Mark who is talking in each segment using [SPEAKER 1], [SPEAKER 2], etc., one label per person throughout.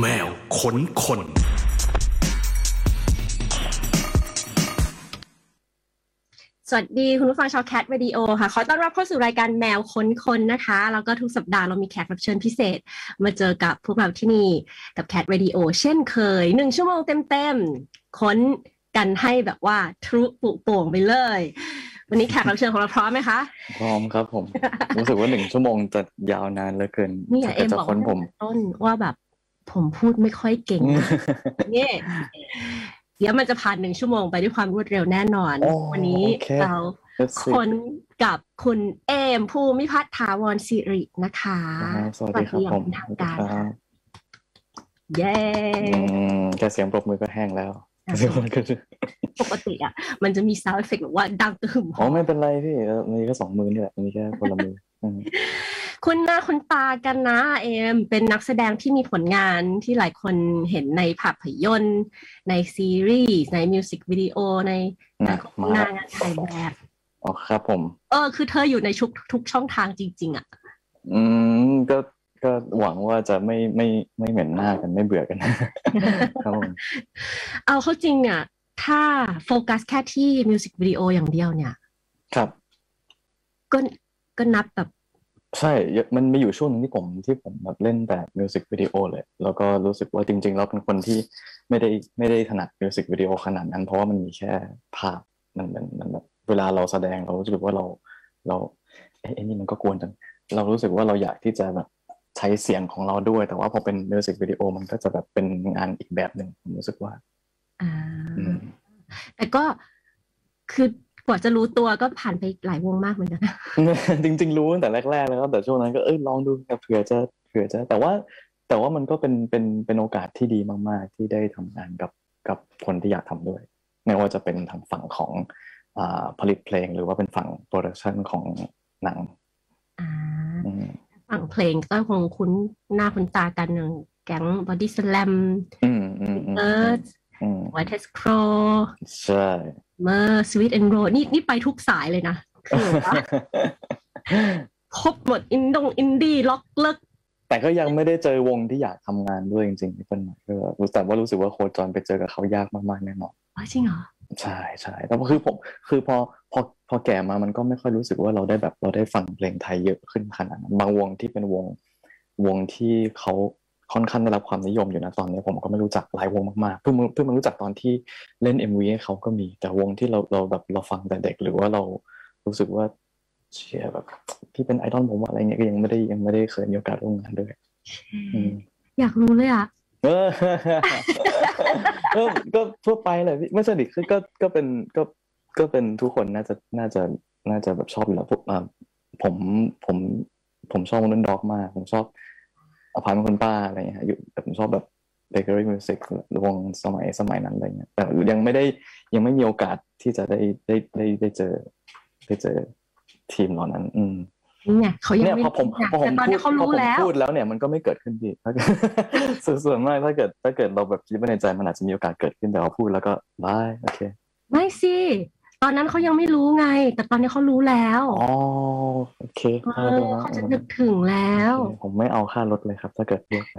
[SPEAKER 1] แมวขนคน
[SPEAKER 2] สวัสดีคุณผู้ฟังชาวแคทวิดีโอค่ะ ขอต้อนรับเข้าสู่รายการแมวค้นคนนะคะ แล้วก็ทุกสัปดาห์เรามีแขกรับเชิญพิเศษ มาเจอกับพวกเราที่นี่กับแคทวิดีโอเช่นเคยหนึ่งชั่วโมงเต็มๆ ค้นกันให้แบบว่าทรุปุโป่งไปเลย วันนี้แขกรับเชิญของเราพร้อมไหมคะ
[SPEAKER 3] พร้อมครับผม รู้สึกว่าหนึ่งชั่วโมงจะยาวนานเหลือเกิน
[SPEAKER 2] นี่
[SPEAKER 3] ถ้า
[SPEAKER 2] เอ็
[SPEAKER 3] เกิด
[SPEAKER 2] ม
[SPEAKER 3] จะ
[SPEAKER 2] บอก
[SPEAKER 3] ค้นผม
[SPEAKER 2] ต้นว่าแบบ ผมพูดไม่ค่อยเก่งนะเนี่ยเดี๋ยวมันจะผ่านหนึ่งชั่วโมงไปด้วยความรวดเร็วแน่นอน
[SPEAKER 3] โอ้
[SPEAKER 2] วันนี้
[SPEAKER 3] โอเค
[SPEAKER 2] เรา
[SPEAKER 3] Let's
[SPEAKER 2] ค
[SPEAKER 3] see
[SPEAKER 2] นกับคุณเอมภูมิพัฒน์ถาวรสิรินะคะ
[SPEAKER 3] อ่าสวัสดีครับ
[SPEAKER 2] อย่าง
[SPEAKER 3] ผม
[SPEAKER 2] เป็นทางการ
[SPEAKER 3] ครับ
[SPEAKER 2] เย้
[SPEAKER 3] อืมแค่เสียงปรบมือก็แห้งแล้ว
[SPEAKER 2] อะ
[SPEAKER 3] เสียงมันก็
[SPEAKER 2] ปกติอะ มันจะมี sound effect แบบว่าดังกระหึ่ม
[SPEAKER 3] อ๋อไม่เป็นไรพี่เออมีแค่สองมือนี่แหละมีแค่คนละมืออืม
[SPEAKER 2] คุณหน้าคุณตากันนะเอมเป็นนักแสดงที่มีผลงานที่หลายคนเห็นในภาพยนตร์ ในซีรีส์ ในมิวสิกวิดีโอใน
[SPEAKER 3] นะ
[SPEAKER 2] โฆษ
[SPEAKER 3] มา
[SPEAKER 2] ณางานถ่ายแบบ
[SPEAKER 3] อ๋อครับผม
[SPEAKER 2] เออ คือเธออยู่ในทุกทุกช่องทางจริง ๆ อะ
[SPEAKER 3] อืมก็ก็หวังว่าจะไม่ไม่ไม่เหม็นหน้ากันไม่เบื่อกันครับผม
[SPEAKER 2] เอาเข้าจริงเนี่ย ถ้าโฟกัสแค่ที่มิวสิกวิดีโออย่างเดียวเนี่ย
[SPEAKER 3] ครับ
[SPEAKER 2] ก็ ก็นับแบบ
[SPEAKER 3] ใช่เยอะมันมีอยู่ช่วงหนึงที่ผมที่ผมแบบเล่นแต่มิวสิกวิดีโอเลย แล้วก็รู้สึกว่าจริงๆเราเป็นคนที่ไม่ได้ไม่ได้ถนัดมิวสิกวิดีโอขนาดนั้น เพราะว่ามันมีแค่ภาพมันมันมันแบบเวลาเราแสดงเรารู้สึกว่าเราเราเอ๊ะไอ้นี่มันก็กวนจังเรารู้สึกว่าเราอยากที่จะแบบใช้เสียงของเราด้วย แต่ว่าพอเป็นมิวสิกวิดีโอมันก็จะแบบเป็นงานอีกแบบหนึ่งผมรู้สึกว่า
[SPEAKER 2] อ่า
[SPEAKER 3] อืม
[SPEAKER 2] แต่ก็คือ กว่าจะรู้ตัวก็ผ่านไปหลายวงมากเหมือนกันนะ
[SPEAKER 3] จริง ๆ รู้ตั้งแต่แรกๆแล้วครับแต่ช่วงนั้นก็เอ้ยลองดูครับเผื่อจะเผื่อจะ แต่ว่าแต่ว่ามันก็เป็นเป็นเป็นโอกาสที่ดีมาก ๆ ที่ได้ทำงานกับกับคนที่อยากทำด้วยไม่ว่าจะเป็นทางฝั่งของอ่าผลิตเพลงหรือว่าเป็นฝั่งโปรดักชันของหนัง
[SPEAKER 2] อ่า
[SPEAKER 3] อืม
[SPEAKER 2] ฝั่งเพลงก็คงคุ้นหน้าคุ้นตากันอย่างแก๊งบอดี้สแลม
[SPEAKER 3] อืมอืมอืม
[SPEAKER 2] เอิร์ธ
[SPEAKER 3] อืม
[SPEAKER 2] ไวท์เทสโคร
[SPEAKER 3] ใช่
[SPEAKER 2] เมอร์สวีทแอนด์โรนี่นี่ไปทุกสายเลยนะคือแบบว่าครบหมดอินดงอินดี้ล็อกเลิก
[SPEAKER 3] แต่ก็ยังไม่ได้เจอวงที่อยากทำงานด้วยจริงๆที่เป็นหน่อยก็รู้แต่ว่ารู้สึกว่าโคจรไปเจอกับเขายากมากๆแน่นอน
[SPEAKER 2] อ๋อจริงเหรอ
[SPEAKER 3] ใช่ใช่แต่ว่าคือผมคือพอพอพอแก่มามันก็ไม่ค่อยรู้สึกว่าเราได้แบบเราได้ฟังเพลงไทยเยอะขึ้นขนาดนั้นบางวงที่เป็นวงวงที่เขา ค่อนข้างได้รับความนิยมอยู่นะตอนนี้ผมก็ไม่รู้จักหลายวงมากๆเพิ่งมาเพิ่งมารู้จักตอนที่เล่น MV ให้เขาก็มี แต่วงที่เราเราแบบเราฟังแต่เด็กหรือว่าเรารู้สึกว่าเชียร์แบบพี่เป็นไอดอลผมอะไรเงี้ยก็ยังไม่ได้ยังไม่ได้เคยมีโอกาสร่วมงานด้วยอืม
[SPEAKER 2] อยากรู้เลยอะ
[SPEAKER 3] เออก็ก็ทั่วไปเลยพี่ไม่ใช่ดิคือก็ก็เป็นก็ก็เป็นทุกคนน่าจะน่าจะน่าจะแบบชอบอยู่แล้วพวกอ่าผมผมผมชอบวงดนด็อกมาก ผมชอบ อภาเป็นคนป้าอะไรเงี้ยอยู่แต่ผมชอบแบบเบเกอรี่มิวสิกวงสมัยสมัยนั้นอะไรเงี้ยแต่ยังไม่ได้ยังไม่มีโอกาสที่จะได้ได้ได้ได้เจอได้เจอทีมเหล่านั้น อืม
[SPEAKER 2] นี่ไงเขายัง
[SPEAKER 3] เนี่ย
[SPEAKER 2] ไม่
[SPEAKER 3] พอผม
[SPEAKER 2] รู้
[SPEAKER 3] พอผม
[SPEAKER 2] แต่ตอน
[SPEAKER 3] พู
[SPEAKER 2] นี้
[SPEAKER 3] ด
[SPEAKER 2] เขา
[SPEAKER 3] พอ
[SPEAKER 2] รู้
[SPEAKER 3] ผม
[SPEAKER 2] แล้ว
[SPEAKER 3] พูดแล้วเนี่ยมันก็ไม่เกิดขึ้นพี่ถ้าเกิดส่วนส่วนมากถ้าเกิดถ้าเกิดเราแบบคิดไว้ในใจมันอาจจะมีโอกาสเกิดขึ้นแต่เราพูดแล้วก็บายโอเค
[SPEAKER 2] ไม่สิ ตอนนั้นเขายังไม่รู้ไง แต่ตอนนี้เขารู้แล้ว
[SPEAKER 3] อ๋อโอเค
[SPEAKER 2] เอ
[SPEAKER 3] เข้าใจ
[SPEAKER 2] อ
[SPEAKER 3] แล้ว
[SPEAKER 2] เขาจะนึกถึงแล้ว
[SPEAKER 3] โอเคผมไม่เอาค่ารถเลยครับ ถ้าเกิดเลือกไป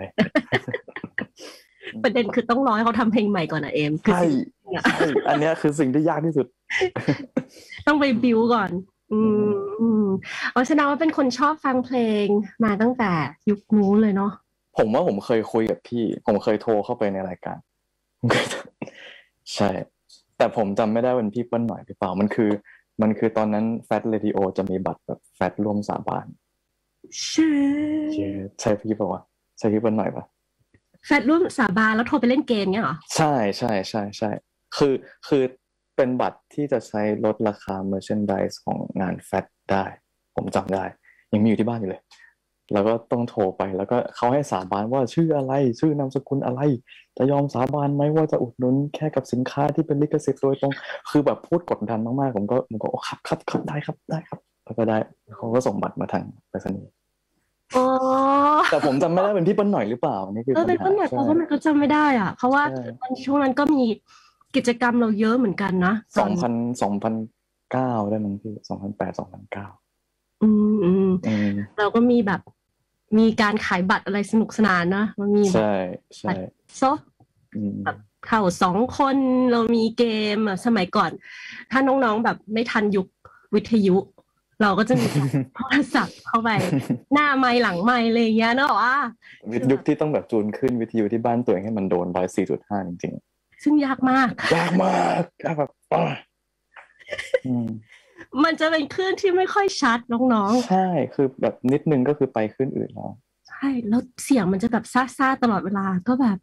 [SPEAKER 2] ประเด็นคือต้องรอให้เขาทำเพลงใหม่ก่อนนะเอมคือ
[SPEAKER 3] ใช่
[SPEAKER 2] สิ่งอะ
[SPEAKER 3] ใช่อันเนี้ยคือสิ่งที่ยากที่สุด
[SPEAKER 2] ต้องไปบิวก่อน อืมอืมอ๋อแสดงว่าเป็นคนชอบฟังเพลงมาตั้งแต่ยุคนู้นเลยเนาะ
[SPEAKER 3] ผมว่าผมเคยคุยกับพี่ ผมเคยโทรเข้าไปในรายการ ใช่ แต่ผมจำไม่ได้เป็นพี่เปิ้ลหน่อยหรือเปล่ามันคือ มันคือตอนนั้นแฟตเรดิโอจะมีบัตรแบบแฟตร่วมสาบาน
[SPEAKER 2] ใช่
[SPEAKER 3] เชี่ยใช่พี่เปล่าวะใช่พี่เปิ้ลหน่อยปะ
[SPEAKER 2] แฟดร่วมสาบานแล้วโทรไปเล่นเกมเงี้ยเหรอ
[SPEAKER 3] ใช่ใช่ใช่ใช่คือคือเป็นบัตรที่จะใช้ลดราคา merchandise ของงานแฟตได้ ผมจำได้ ยังมีอยู่ที่บ้านอยู่เลย แล้วก็ต้องโทรไปแล้วก็เขาให้สาบานว่าชื่ออะไร ชื่อนามสกุลอะไร จะยอมสาบานไหมว่าจะอุดหนุนแค่กับสินค้าที่เป็นลิขสิทธิ์โดยตรง คือแบบพูดกดดันมากๆผมก็ผมก็โอ้ครับครับครับได้ครับได้ครับแล้วก็ได้เขาก็ส่งบัตรมาทางไปรษณีย์
[SPEAKER 2] อ๋อ
[SPEAKER 3] แต่ผมจำไม่ได้เป็นพี่เปิ้ลหน่อยหรือเปล่านี่คือ
[SPEAKER 2] เออเป็นคนแบบ
[SPEAKER 3] ใช่
[SPEAKER 2] เพราะว่ามันก็จำไม่ได้อะเพราะว่า
[SPEAKER 3] ใช่
[SPEAKER 2] ตอนช่วงนั้นก็มีกิจกรรมเราเยอะเหมือนกันนะ
[SPEAKER 3] สองพันสองพันเก้าได้มั้งพี่สองพันแปดสองพันเก้า
[SPEAKER 2] อืมอืม
[SPEAKER 3] อืม
[SPEAKER 2] เราก็มีแบบ มีการขายบัตรอะไรสนุกสนานนะมันมีแบบ
[SPEAKER 3] ใช่ใช่
[SPEAKER 2] ซอฟ
[SPEAKER 3] อืม
[SPEAKER 2] แบบเข้าสองคนเรามีเกมอะสมัยก่อน ถ้าน้องๆแบบไม่ทันยุควิทยุ เราก็จะมีการโทรศัพท์เข้าไป หน้าไม้หลังไม้อะไรอย่างเงี้ยเนอะว่า
[SPEAKER 3] วิทยุที่ต้องแบบจูนขึ้นวิทยุที่บ้านตัวเองให้มันโดนร้อยสี่จุดห้าจริง
[SPEAKER 2] ซึ่งยากมาก
[SPEAKER 3] ๆยากมากยากแบบอ้ออื ม
[SPEAKER 2] มันจะเป็นคลื่นที่ไม่ค่อยชัดน้อง
[SPEAKER 3] ใช่คือแบบนิดนึงก็คือไปขึ้นอื่นแล้ว
[SPEAKER 2] ๆใช่แล้วเสียงมันจะแบบซ่าๆตลอดเวลาก็แบบ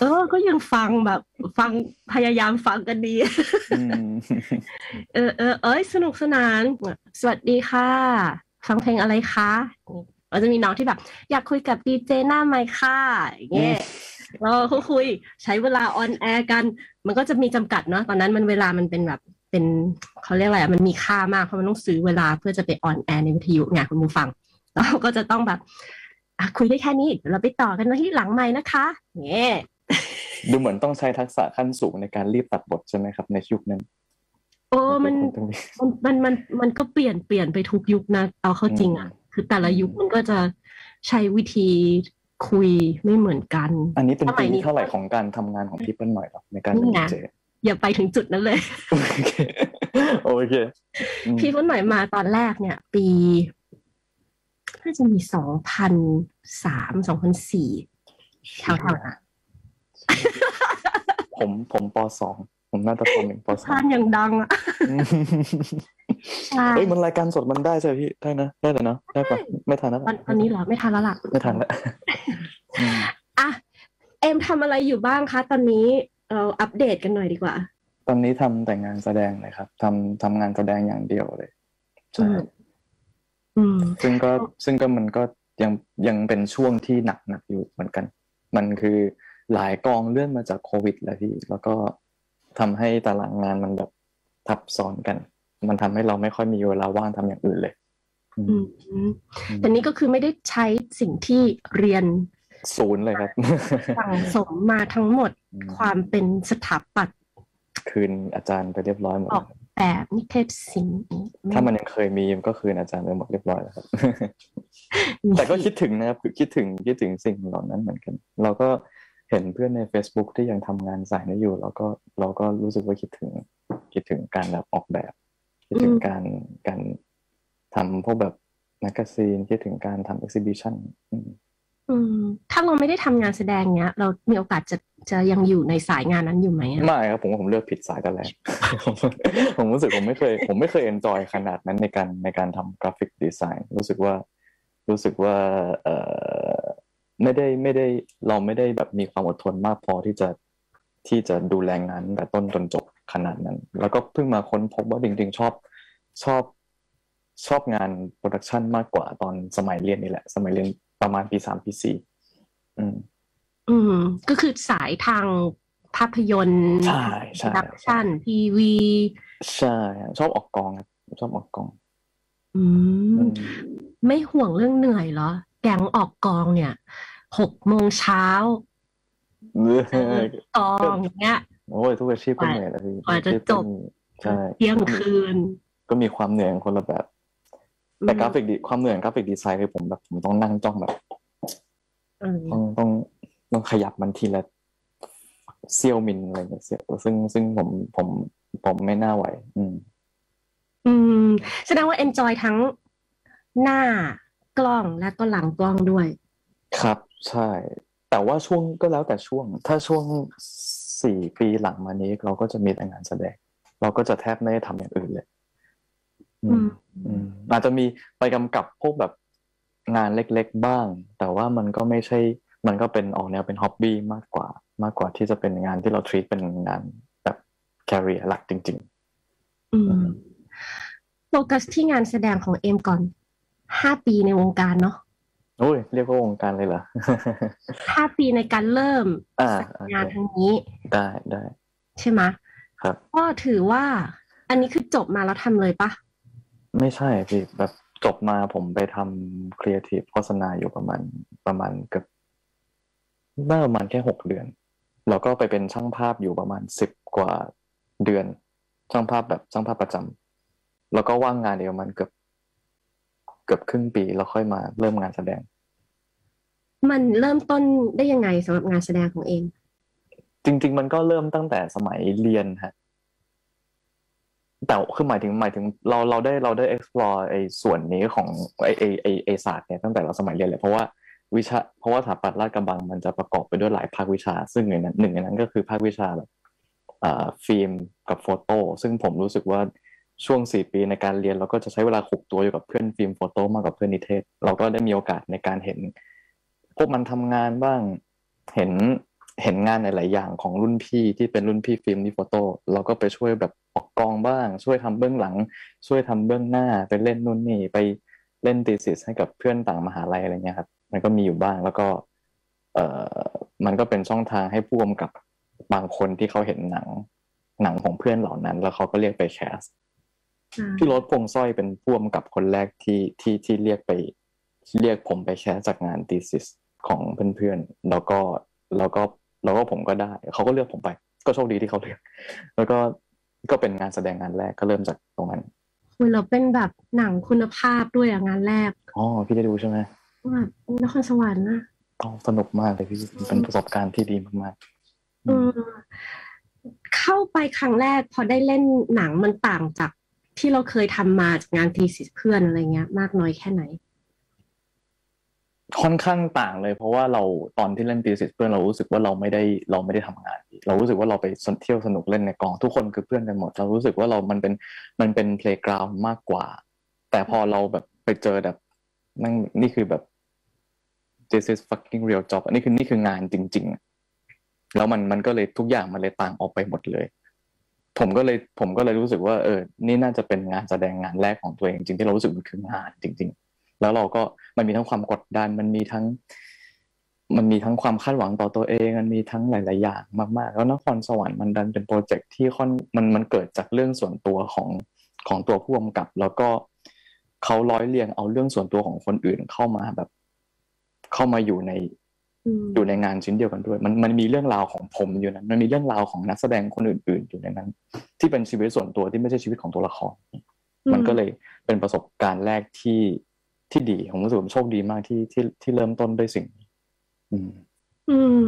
[SPEAKER 2] เออก็ยังฟังแบบ ฟังพยายามฟังกันดี
[SPEAKER 3] อืม
[SPEAKER 2] เออเออเอ้ยสนุกสนาน สวัสดีค่ะ ฟังเพลงอะไรคะเราจะมีน้องที่แบบ อยากคุยกับดีเจหน้าไมค์ค่ะอย่างเงี้ยเราก็คุยใช้เวลา on air กัน มันก็จะมีจำกัดเนาะตอนนั้นมันเวลามันเป็นแบบ เป็นเขาเรียกอะไรอะมันมีค่ามากเพราะมันต้องซื้อเวลาเพื่อจะไป on air ในวิทยุไงคุณผู้ฟัง เราก็จะต้องแบบอะคุยได้แค่นี้เดี๋ยวเราไปต่อกันที่หลังไมค์นะคะเงี้ย
[SPEAKER 3] ดูเหมือนต้องใช้ทักษะขั้นสูงในการรีบตัดบทใช่ไหมครับ ในยุคนั้น
[SPEAKER 2] โอ้มัน
[SPEAKER 3] ตรงนี้
[SPEAKER 2] มันมันมันมันก็เปลี่ยนเปลี่ยนไปทุกยุคนะเอาเข้าจริงอะ
[SPEAKER 3] อืม
[SPEAKER 2] คือแต่ละยุคมันก็จะใช้วิธีคุยไม่เหมือนกัน
[SPEAKER 3] อันนี้เป็น
[SPEAKER 2] สมั
[SPEAKER 3] ปี
[SPEAKER 2] ยนี้
[SPEAKER 3] ที่เท่าไหร่ของการทำงานของพี่เปิ้ลหน่อยหรอในการ
[SPEAKER 2] นี่
[SPEAKER 3] เป็น
[SPEAKER 2] ไง
[SPEAKER 3] ดีเจ
[SPEAKER 2] อย่าไปถึงจุดนั้นเลย
[SPEAKER 3] โอเคโอเคอืม
[SPEAKER 2] พี่ฟุ้นหน่อยมาตอนแรกเนี่ย ปีน่าจะมีสองพันสามสองพันสี่แถวๆนั้น
[SPEAKER 3] ผมผมปสองผมน่าจะปหนึ่งปสอ
[SPEAKER 2] ท่างนยังดังอะใช่
[SPEAKER 3] เฮ้ยมันรายการสดมันได้ใช่ไหมพี่ได้นะได้แต่เนาะได้ปะไม่ทันแล้ว
[SPEAKER 2] ตอนตอนนี้เหรอไม่ทันแล้วล่ะ
[SPEAKER 3] ไม่ทันแล้วอืม
[SPEAKER 2] อะเอ็มทำอะไรอยู่บ้างคะตอนนี้ เราอัปเดตกันหน่อยดีกว่า
[SPEAKER 3] ตอนนี้ทำแต่งานแสดงเลยครับทำทำงานแสดงอย่างเดียวเลยใช่
[SPEAKER 2] อืมอืม
[SPEAKER 3] ซึ่งก็ซึ่งก็มันก็ยังยังเป็นช่วงที่หนักหนักอยู่เหมือนกัน มันคือหลายกองเลื่อนมาจากโควิดแหละพี่ แล้วก็ทำให้ตารางงานมันแบบทับซ้อนกัน มันทำให้เราไม่ค่อยมีเวลาว่างทำอย่างอื่นเลยอืม
[SPEAKER 2] อืมอืมแต่นี้ก็คือไม่ได้ใช้สิ่งที่เรียน
[SPEAKER 3] ศูนย์เลยครับ
[SPEAKER 2] สั่งสมมาทั้งหมด
[SPEAKER 3] อืม
[SPEAKER 2] ความเป็นสถาปัตย์
[SPEAKER 3] คืนอาจารย์ไปเรียบร้อยหมด
[SPEAKER 2] ออกแบบนิเทศศิลป์
[SPEAKER 3] ถ้ามันยังเคยมีมันก็คืนอาจารย์ไปหมดเรียบร้อยแล้วครับ แต่ก็คิดถึงนะครับคิดถึงคิดถึงสิ่งเหล่านั้นเหมือนกัน เราก็เห็นเพื่อนใน Facebook ที่ยังทำงานสายนี้อยู่เราก็เราก็รู้สึกว่าคิดถึง คิดถึงการแบบออกแบบ คิดถึงการการทำพวกแบบ magazine คิดถึงการทำ exhibition อื
[SPEAKER 2] ม ถ้าเราไม่ได้ทำงานแสดงเนี้ย เรามีโอกาสจะจะยังอยู่ในสายงานนั้นอยู่ไหมอะ
[SPEAKER 3] ไม่ครับผมผมเลือกผิดสายแต่แรกผมรู้สึกผมไม่เคย ผมไม่เคย enjoy ขนาดนั้นในการในการทำ graphic design รู้สึกว่ารู้สึกว่าเออไม่ได้ไม่ได้เราไม่ได้แบบมีความอดทนมากพอที่จะที่จะดูแลงานแต่ต้นจนจบขนาดนั้น แล้วก็เพิ่งมาค้นพบว่าจริงๆชอบชอบชอบงาน production มากกว่าตอนสมัยเรียนนี่แหละ สมัยเรียน ประมาณปีสามปีสี่อืม
[SPEAKER 2] อืม ก็คือสายทางภาพยนตร์
[SPEAKER 3] ใช่ใช่
[SPEAKER 2] production ทีวี
[SPEAKER 3] ใช่ ชอบออกกองครับชอบออกกอง
[SPEAKER 2] อืม
[SPEAKER 3] อืม
[SPEAKER 2] ไม่ห่วงเรื่องเหนื่อยเหรอ แก๊งออกกองเนี่ยหกโมงเช้ากองอย่างเงี้ย
[SPEAKER 3] โอ้ยทุกอาชีพก็เหนื่อยแล้วพี่
[SPEAKER 2] กว่าจะจบ
[SPEAKER 3] ใช่
[SPEAKER 2] เที่ยงคืน
[SPEAKER 3] ก็มีความเหนื่อยของคนละแบบ แต่กราฟิกดีความเหนื่อยของกราฟิกดีไซน์คือผมแบบผมต้องนั่งจ้องแบบ
[SPEAKER 2] เออ
[SPEAKER 3] ต้องต้องต้องขยับมันทีละเซียวมิลอะไรอย่างเงี้ยเสี้ยวซึ่งซึ่งผมผมผมไม่น่าไหว อืม
[SPEAKER 2] อืม แสดงว่า enjoy ทั้งหน้ากล้องและก็หลังกล้องด้วย
[SPEAKER 3] ครับใช่ แต่ว่าช่วงก็แล้วแต่ช่วง ถ้าช่วงสี่ปีหลังมานี้เราก็จะมีแต่งานแสดง เราก็จะแทบไม่ได้ทำอย่างอื่นเลย อื
[SPEAKER 2] อื
[SPEAKER 3] ม
[SPEAKER 2] ม
[SPEAKER 3] อืมอาจจะมีไปกำกับพวกแบบงานเล็กๆบ้าง แต่ว่ามันก็ไม่ใช่ มันก็เป็นออกแนวเป็นฮ็อบบี้มากกว่า มากกว่าที่จะเป็นงานที่เรา treat เป็นงานแบบแคริเอร์หลักจริง
[SPEAKER 2] อืมโฟกัสที่งานแสดงของเอมก่อนห้าปีในวงการเนาะ
[SPEAKER 3] ๆโอ้ยเรียกว่าวงการเลยเหรอ
[SPEAKER 2] ห้าปีในการเริ่ม
[SPEAKER 3] อ่า
[SPEAKER 2] สายงานทางนี้
[SPEAKER 3] ได้ได้
[SPEAKER 2] ใช่ไหม
[SPEAKER 3] ครับ
[SPEAKER 2] ก็ถือว่า อันนี้คือจบมาแล้วทำเลยปะ
[SPEAKER 3] ไม่ใช่พี่แบบจบมาผมไปทำครีเอทีฟโฆษณาอยู่ประมาณประมาณเกือบน่าประมาณแค่หกเดือน แล้วก็ไปเป็นช่างภาพอยู่ประมาณสิบกว่าเดือน ช่างภาพแบบช่างภาพประจำแล้วก็ว่างงานเดียวมันเกือบเกือบครึ่งปีแล้วค่อยมาเริ่มงานแสดง
[SPEAKER 2] มันเริ่มต้นได้ยังไงสำหรับงานแสดงของเอง
[SPEAKER 3] จริง ๆ มันก็เริ่มตั้งแต่สมัยเรียนฮะ แต่คือหมายถึงหมายถึงเราเราได้เราได้ explore ไอ้ส่วนนี้ของไอ้ไอ้ไอ้ไอ้ศาสตร์เนี่ยตั้งแต่เราสมัยเรียนเลยเพราะว่าวิชาเพราะว่าสถาปัตย์ลาดกระบังมันจะประกอบไปด้วยหลายภาควิชา ซึ่งในนั้นหนึ่งในนั้นก็คือภาควิชาแบบอ่าฟิล์มกับ photo ซึ่งผมรู้สึกว่าช่วงสี่ปีในการเรียนเราก็จะใช้เวลาคลุกตัวอยู่กับเพื่อน film photo มากกว่าเพื่อนนิเทศ เราก็ได้มีโอกาสในการเห็น พวกมันทำงานบ้างเห็นเห็นงานหลาย ๆ อย่างของรุ่นพี่ที่เป็นรุ่นพี่ฟิล์มนี่ photoเราก็ไปช่วยแบบ ออกกองบ้าง ช่วยทำเบื้องหลัง ช่วยทำเบื้องหน้าไปเล่นนู่นนี่ไปเล่นตีสิสให้กับเพื่อนต่างมหาลัยอะไรเงี้ยครับ มันก็มีอยู่บ้างแล้วก็ เอ่อมันก็เป็นช่องทางให้ผู้กำกับบางคนที่เขาเห็นหนังหนังของเพื่อนเหล่านั้น แล้วเขาก็เรียกไปแคสพี่รถพงสร้อยเป็นผู้กำกับคนแรกที่ที่ที่เรียกไป เรียกผมไปแคสจากงานตีสิสของเพื่อนๆแล้วก็แล้วก็แล้วก็ผมก็ได้ เขาก็เลือกผมไป ก็โชคดีที่เขาเลือก แล้วก็ ก็เป็นงานแสดงงานแรกก็เริ่มจากตรงนั้น
[SPEAKER 2] คุณเราเป็นแบบหนังคุณภาพด้วยอะงานแรก
[SPEAKER 3] อ๋อพี่ได้ดูใช่ไหม
[SPEAKER 2] แบบนครสวรรค์นะ
[SPEAKER 3] อ๋อสนุกมากเลยพี่เป็นประสบการณ์ที่ดีมากๆ
[SPEAKER 2] เออเข้าไปครั้งแรก พอได้เล่นหนังมันต่างจากที่เราเคยทำมาจากงานทีสิเพื่อนอะไรเงี้ย มากน้อยแค่ไหน
[SPEAKER 3] ค่อนข้างต่างเลย เพราะว่าเราตอนที่เล่นตีสิเพื่อนเรารู้สึกว่าเราไม่ได้เราไม่ได้ทำงาน เรารู้สึกว่าเราไปเที่ยวสนุกเล่นในกองทุกคนคือเพื่อนกันหมด เรารู้สึกว่าเรามันเป็นมันเป็นเพลย์กราวมากกว่า แต่พอเราแบบไปเจอแบบนั่งนี่คือแบบ this is fucking real job อันนี้คือนี่คืองานจริง ๆ แล้วมันมันก็เลยทุกอย่างมันเลยต่างออกไปหมดเลย ผมก็เลยผมก็เลยรู้สึกว่า เออ นี่น่าจะเป็นงานแสดงงานแรกของตัวเองจริงที่เรารู้สึกมันคืองานจริง ๆ แล้วเราก็มันมีทั้งความกดดัน มันมีทั้ง มันมีทั้งความคาดหวังต่อตัวเอง มันมีทั้งหลาย ๆ อย่างมาก ๆ แล้วนครสวรรค์มันดันเป็นโปรเจกต์ที่ค่อนมันมันเกิดจากเรื่องส่วนตัวของของตัวผู้กำกับ แล้วก็เขาร้อยเรียงเอาเรื่องส่วนตัวของคนอื่นเข้ามาแบบ เข้ามาอยู่ใน
[SPEAKER 2] อืม
[SPEAKER 3] อยู่ในงานชิ้นเดียวกันด้วย มันมันมีเรื่องราวของผมอยู่นั้น มันมีเรื่องราวของนักแสดงคนอื่น ๆ อยู่ในนั้น ที่เป็นชีวิตส่วนตัวที่ไม่ใช่ชีวิตของตัวละคร มันก็เลยเป็นประสบการณ์แรกที่ ที่ดีผมรู้สึกผมโชคดีมากที่ที่ที่เริ่มต้นด้วยสิ่งนี้อืม
[SPEAKER 2] อืม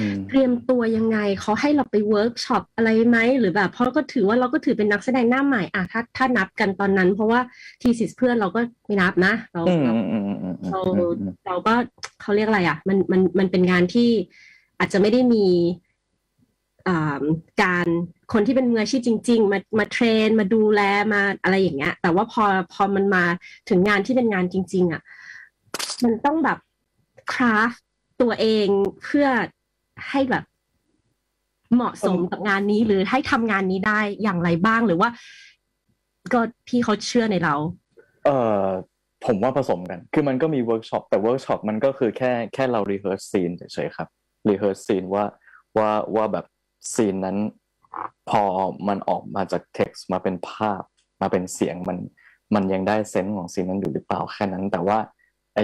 [SPEAKER 3] อืม
[SPEAKER 2] เตรียมตัวยังไงเขาให้เราไปเวิร์กช็อปอะไรไหมหรือแบบเพราะก็ถือว่าเราก็ถือเป็นนักแสดงหน้าใหม่อะถ้าถ้านับกันตอนนั้น เพราะว่า thesis เพื่อนเราก็ไม่นับนะเรา
[SPEAKER 3] อืม
[SPEAKER 2] เรา
[SPEAKER 3] อืมอืมอืมอืม
[SPEAKER 2] เรา
[SPEAKER 3] อืมอืม
[SPEAKER 2] เราก็เขาเรียกอะไรอะ มันมันมันเป็นงานที่อาจจะไม่ได้มีอ่า การคนที่เป็นมืออาชีพจริง ๆ มามา train มาดูแลมาอะไรอย่างเงี้ย แต่ว่าพอพอมันมาถึงงานที่เป็นงานจริง ๆอะมันต้องแบบ craft ตัวเองเพื่อให้แบบเหมาะสมกับงานนี้หรือให้ทำงานนี้ได้อย่างไรบ้างหรือว่า ก็พี่เขาเชื่อในเรา
[SPEAKER 3] เอ่อผมว่าผสมกัน คือมันก็มีเวิร์กช็อปแต่เวิร์กช็อปมันก็คือแค่แค่เรา rehearse scene เฉยๆครับrehearse scene ว่าว่าว่าแบบ scene นั้น พอมันออกมาจากเท็กซ์มาเป็นภาพ มาเป็นเสียงมัน มันยังได้ sense ของ scene นั้นอยู่หรือเปล่าแค่นั้น แต่ว่าไอ้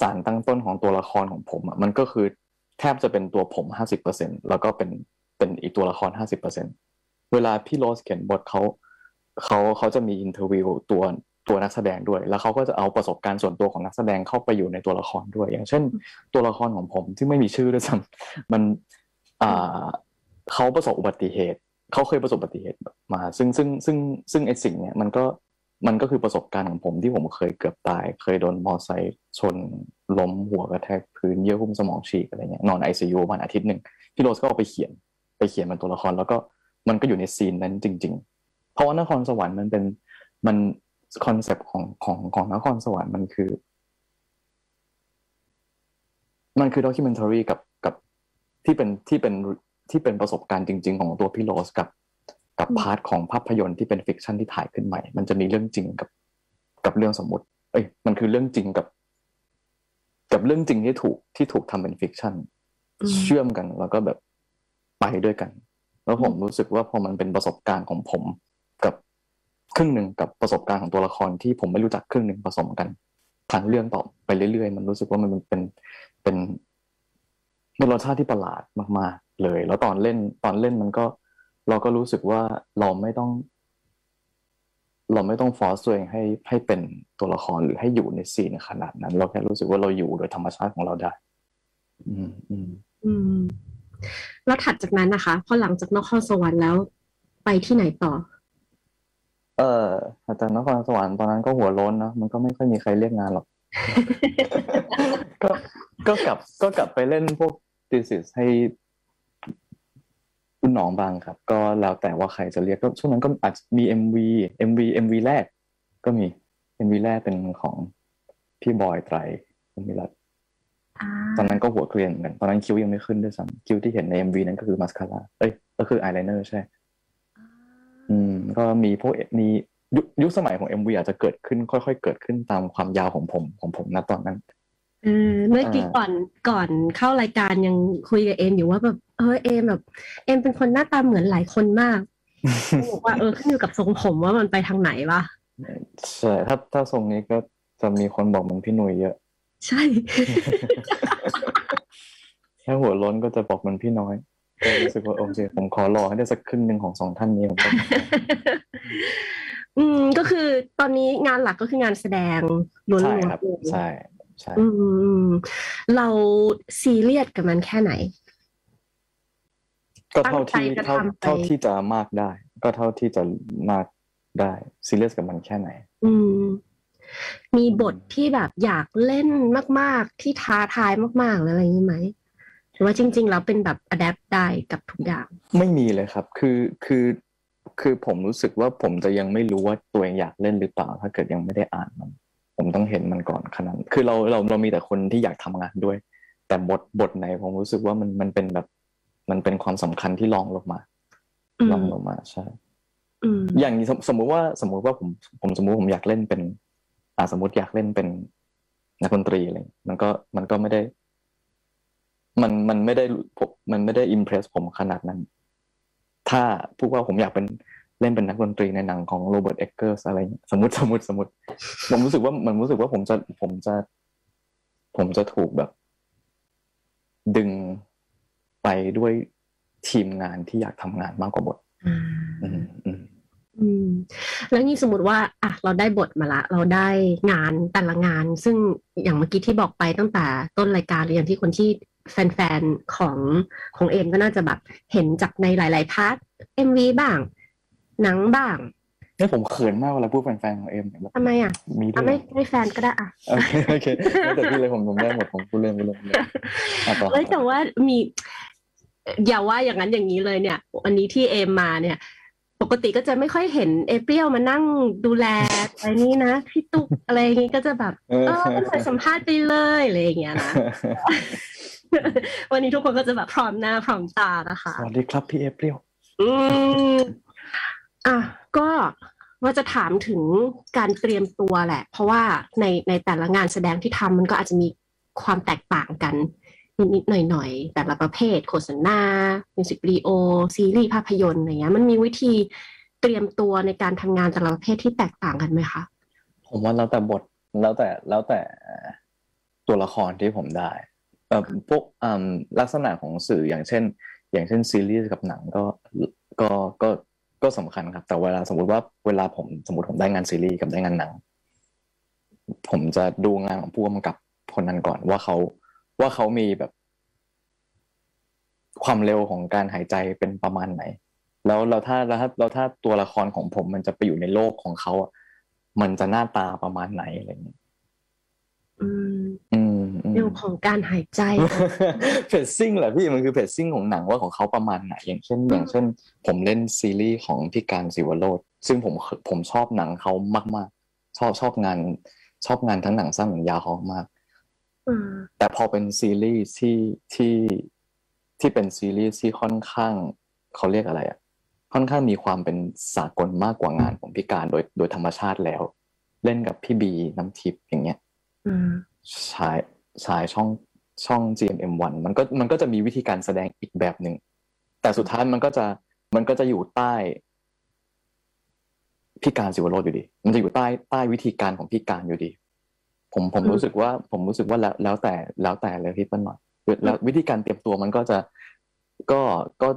[SPEAKER 3] สารตั้งต้นของตัวละครของผมอะมันก็คือแทบจะเป็นตัวผมห้าสิบเปอร์เซ็นต์แล้วก็เป็นเป็นอีกตัวละครห้าสิบเปอร์เซ็นต์เวลาพี่โรสเขียนบทเขาเขาเขาจะมี interview ตัวตัวนักแสดงด้วย แล้วเขาก็จะเอาประสบการณ์ส่วนตัวของนักแสดงเข้าไปอยู่ในตัวละครด้วย อย่างเช่น ตัวละครของผมที่ไม่มีชื่อด้วยซ้ำมันอ่า เขาประสบอุบัติเหตุ เขาเคยประสบอุบัติเหตุมา ซึ่งซึ่งซึ่งซึ่งไอ้สิ่งเนี้ยมันก็มันก็คือประสบการณ์ของผมที่ผมเคยเกือบตาย เคยโดนมอไซค์ชนล้มหัวกระแทกพื้นเยื่อหุ้มสมองฉีกอะไรเงี้ยนอนไอซียูประมาณอาทิตย์หนึ่งพี่โรสก็เอาไปเขียน ไปเขียนเป็นตัวละคร แล้วก็มันก็อยู่ใน scene นั้นจริง ๆ เพราะว่านครสวรรค์มันเป็นมัน concept ของของของนครสวรรค์มันคือ มันคือ documentary กับกับที่เป็นที่เป็น ที่เป็นประสบการณ์จริง ๆ ของตัวพี่โรสกับกับ part ของภาพยนตร์ที่เป็น fiction ที่ถ่ายขึ้นใหม่ มันจะมีเรื่องจริงกับกับเรื่องสมมติ เอ้ย มันคือเรื่องจริงกับ กับเรื่องจริงที่ถูกที่ถูกทำเป็น fiction
[SPEAKER 2] อืม
[SPEAKER 3] เชื่อมกันแล้วก็แบบไปด้วยกัน แล้วผมรู้สึกว่าพอมันเป็นประสบการณ์ของผม กับครึ่งหนึ่งกับประสบการณ์ของตัวละครที่ผมไม่รู้จักครึ่งหนึ่งผสมกันผ่านเรื่องต่อไปเรื่อยๆ มันรู้สึกว่ามันเป็นเป็น เป็นรสชาติที่ประหลาดมาก ๆ เลย แล้วตอนเล่นตอนเล่นมันก็ เราก็รู้สึกว่าเราไม่ต้อง เราไม่ต้องฟอร์สตัวเองให้ให้เป็นตัวละครหรือให้อยู่ในซีนขนาดนั้น เราแค่รู้สึกว่าเราอยู่โดยธรรมชาติของเราได้ อืมอืม
[SPEAKER 2] อืมแล้วถัดจากนั้นนะคะ พอหลังจากนครสวรรค์แล้ว ไปที่ไหนต่อ
[SPEAKER 3] เอออ่าจากนครสวรรค์ตอนนั้นก็หัวโล้นเนาะมันก็ไม่ค่อยมีใครเรียกงานหรอกก็ก็กลับก็กลับไปเล่นพวก thesis ให้รุ่นน้องบ้างครับ ก็แล้วแต่ว่าใครจะเรียกก็ช่วงนั้นก็อาจจะมีเอ็มวีเอ็มวี MV แรก ก็มีเอ็มวีแรกเป็นของพี่บอย ตรัย ภูมิรัตน
[SPEAKER 2] อ่า
[SPEAKER 3] ตอนนั้นก็หัวเกรียนเหมือนกันตอนนั้นคิ้วยังไม่ขึ้นด้วยซ้ำคิ้วที่เห็นใน MV นั้นก็คือมาสคาร่าเอ้ยก็คืออายไลเนอร์ใช่ อืม ก็มีพวกมียุคยุคสมัยของ MV อาจจะเกิดขึ้น ค่อยๆ เกิดขึ้นตามความยาวของผมของผมณตอนนั้น
[SPEAKER 2] เออเมื่อกี้
[SPEAKER 3] อ่า
[SPEAKER 2] ก่อนก่อนเข้ารายการยังคุยกับเอมอยู่ว่าแบบเออเอมแบบ เอมเป็นคนหน้าตาเหมือนหลายคนมากบอกว่าเออขึ้นอยู่กับทรงผมว่ามันไปทางไหนวะ
[SPEAKER 3] ใช่ถ้าถ้าทรงนี้ก็จะมีคนบอกเหมันพี่หนุ่ยเยอะ
[SPEAKER 2] ใช่
[SPEAKER 3] ถ้าหัวโล้นก็จะบอกเหมันพี่น้อยก็รู้สึกว่าโอเคผมขอรอให้ได้สักครึ่งหนึ่งของสองท่านนี้ผมก็
[SPEAKER 2] อืมก็คือตอนนี้งานหลักก็คืองานแสดงล้วน
[SPEAKER 3] ใช่
[SPEAKER 2] ๆ
[SPEAKER 3] ครับ
[SPEAKER 2] เลย
[SPEAKER 3] ใช่ ใช่
[SPEAKER 2] อืมเราซีเรียสกับมันแค่ไหน
[SPEAKER 3] ก็เท่าที่
[SPEAKER 2] ตั้งใจจะ
[SPEAKER 3] เท่า
[SPEAKER 2] ทำไป
[SPEAKER 3] เท่าที่จะมากได้ ก็เท่าที่จะมากได้ซีเรียสกับมันแค่ไหน
[SPEAKER 2] อืม มีบทที่แบบอยากเล่นมาก ๆ ที่ท้าทายมากๆหรืออะไรอย่างนี้ไหมหรือว่าจริง ๆ แล้วเป็นแบบอัดแอปได้กับทุกอย่าง
[SPEAKER 3] ไม่มีเลยครับ คือคือคือผมรู้สึกว่าผมจะยังไม่รู้ว่าตัวเองอยากเล่นหรือเปล่า ถ้าเกิดยังไม่ได้อ่านมัน ผมต้องเห็นมันก่อนขนาดนั้นคือเราเราเรามีแต่คนที่อยากทำงานด้วย แต่บทบทไหนผมรู้สึกว่ามันมันเป็นแบบ มันเป็นความสำคัญที่รองลงมา
[SPEAKER 2] อืม
[SPEAKER 3] รองลงมาใช่
[SPEAKER 2] อืม
[SPEAKER 3] อย่างนี้สมสมมุติว่าสมมุติว่าผมผมสมมุติผมอยากเล่นเป็น อ่าสมมติอยากเล่นเป็นนักดนตรีอะไรอย่างเงี้ยมันก็มันก็ไม่ได้ มันมันไม่ได้ผมมันไม่ได้ impress ผมขนาดนั้น ถ้าพูดว่าผมอยากเป็น เล่นเป็นนักดนตรีในหนังของ Robert Eggers อะไรเงี้ยสมมติสมมติสมมติ ผมรู้สึกว่ามันรู้สึกว่าผมจะผมจะ ผมจะถูกแบบ ดึงไปด้วยทีมงานที่อยากทำงานมากกว่าบท
[SPEAKER 2] อ่า
[SPEAKER 3] อืมอืม
[SPEAKER 2] อืมแล้วนี่สมมติว่าอะเราได้บทมาละ เราได้งานแต่ละงาน ซึ่งอย่างเมื่อกี้ที่บอกไปตั้งแต่ต้นรายการหรืออย่างที่คนที่แฟนๆของของเอ็มก็น่าจะแบบเห็นจากในหลาย ๆ part MV บ้าง หนังบ้าง
[SPEAKER 3] นี่ผมเขินมากเวลาพูดแฟนๆของเอ็มเนี่ยแบบ
[SPEAKER 2] ทำไมอะ
[SPEAKER 3] มีด้วยอะ
[SPEAKER 2] ไม่ไม่แฟนก็ได้อะ
[SPEAKER 3] โอเคโอเคแล้วแต่พี่เลยผมผมได้หมดผมพูดเล่นพูดเล่นพูดเล่นอะต่อ
[SPEAKER 2] เอ้ยแต่ว่ามี อย่าว่าอย่างนั้นอย่างนี้เลยเนี่ยวันนี้ที่เอมมาเนี่ย ปกติก็จะไม่ค่อยเห็นเอเปรียวมานั่งดูแลอะไรนี้นะพี่ตุ๊กอะไรอย่างงี้ก็จะแบบเออไม่เคยสัมภาษณ์ไปเลยอะไรอย่างเงี้ยนะวันนี้ทุกคนก็จะแบบพร้อมหน้าพร้อมตานะคะ
[SPEAKER 3] สวัสดีครับพี่เอเปรียว
[SPEAKER 2] อืม อะก็ว่าจะถามถึงการเตรียมตัวแหละ เพราะว่าในในแต่ละงานแสดงที่ทำมันก็อาจจะมีความแตกต่างกันนิดๆหน่อยๆ แต่ละประเภท โฆษณามิวสิกวิดีโอ ซีรีส์ภาพยนตร์อะไรเงี้ยมันมีวิธีเตรียมตัวในการทำงานแต่ละประเภทที่แตกต่างกันไหมคะ
[SPEAKER 3] ผมว่าแล้วแต่บทแล้วแต่แล้วแต่ตัวละครที่ผมได้เอ่อพวกลักษณะของสื่ออย่างเช่น อย่างเช่นซีรีส์กับหนังก็ก็ก็ ก็สำคัญครับ แต่เวลาสมมติว่าเวลาผมสมมติผมได้งานซีรีส์กับได้งานหนัง ผมจะดูงานของผู้กำกับคนนั้นก่อนว่าเขาว่าเขามีแบบ ความเร็วของการหายใจเป็นประมาณไหน แล้วเราถ้าแล้วถ้าเราถ้าตัวละครของผมมันจะไปอยู่ในโลกของเขาอะมันจะหน้าตาประมาณไหนอะไรอย่างเงี้ย
[SPEAKER 2] อืม
[SPEAKER 3] อืมอืม
[SPEAKER 2] เรื่องของการหายใจ
[SPEAKER 3] เพจซิ่งแหละพี่มันคือเพจซิ่งของหนังว่าของเขาประมาณไหนอย่างเช่น อย่างเช่น ผมเล่นซีรีส์ของพี่การศิวโรธซึ่งผมผมชอบหนังเขามากๆ ชอบชอบงาน ชอบงานทั้งหนังสั้นหนังยาวเขามาก
[SPEAKER 2] อืม
[SPEAKER 3] แต่พอเป็นซีรีส์ที่ที่ที่เป็นซีรีส์ที่ค่อนข้างเขาเรียกอะไรอะค่อนข้างมีความเป็นสากลมากกว่างานของพี่การโดยโดยธรรมชาติแล้ว เล่นกับพี่บีน้ำทิพย์อย่างเงี้ย
[SPEAKER 2] อืม
[SPEAKER 3] ฉายฉายช่องช่อง GMM1 มันก็มันก็จะมีวิธีการแสดงอีกแบบหนึ่งแต่สุดท้ายมันก็จะมันก็จะอยู่ใต้พี่การศิวโรธอยู่ดี มันจะอยู่ใต้ใต้วิธีการของพี่การอยู่ดี ผมผม
[SPEAKER 2] อืม
[SPEAKER 3] รู้สึกว่า ผมรู้สึกว่าแล้วแล้วแต่แล้วแต่เลยพี่เปิ้ลหน่อยแล้ววิธีการเตรียมตัวมันก็จะก็ก็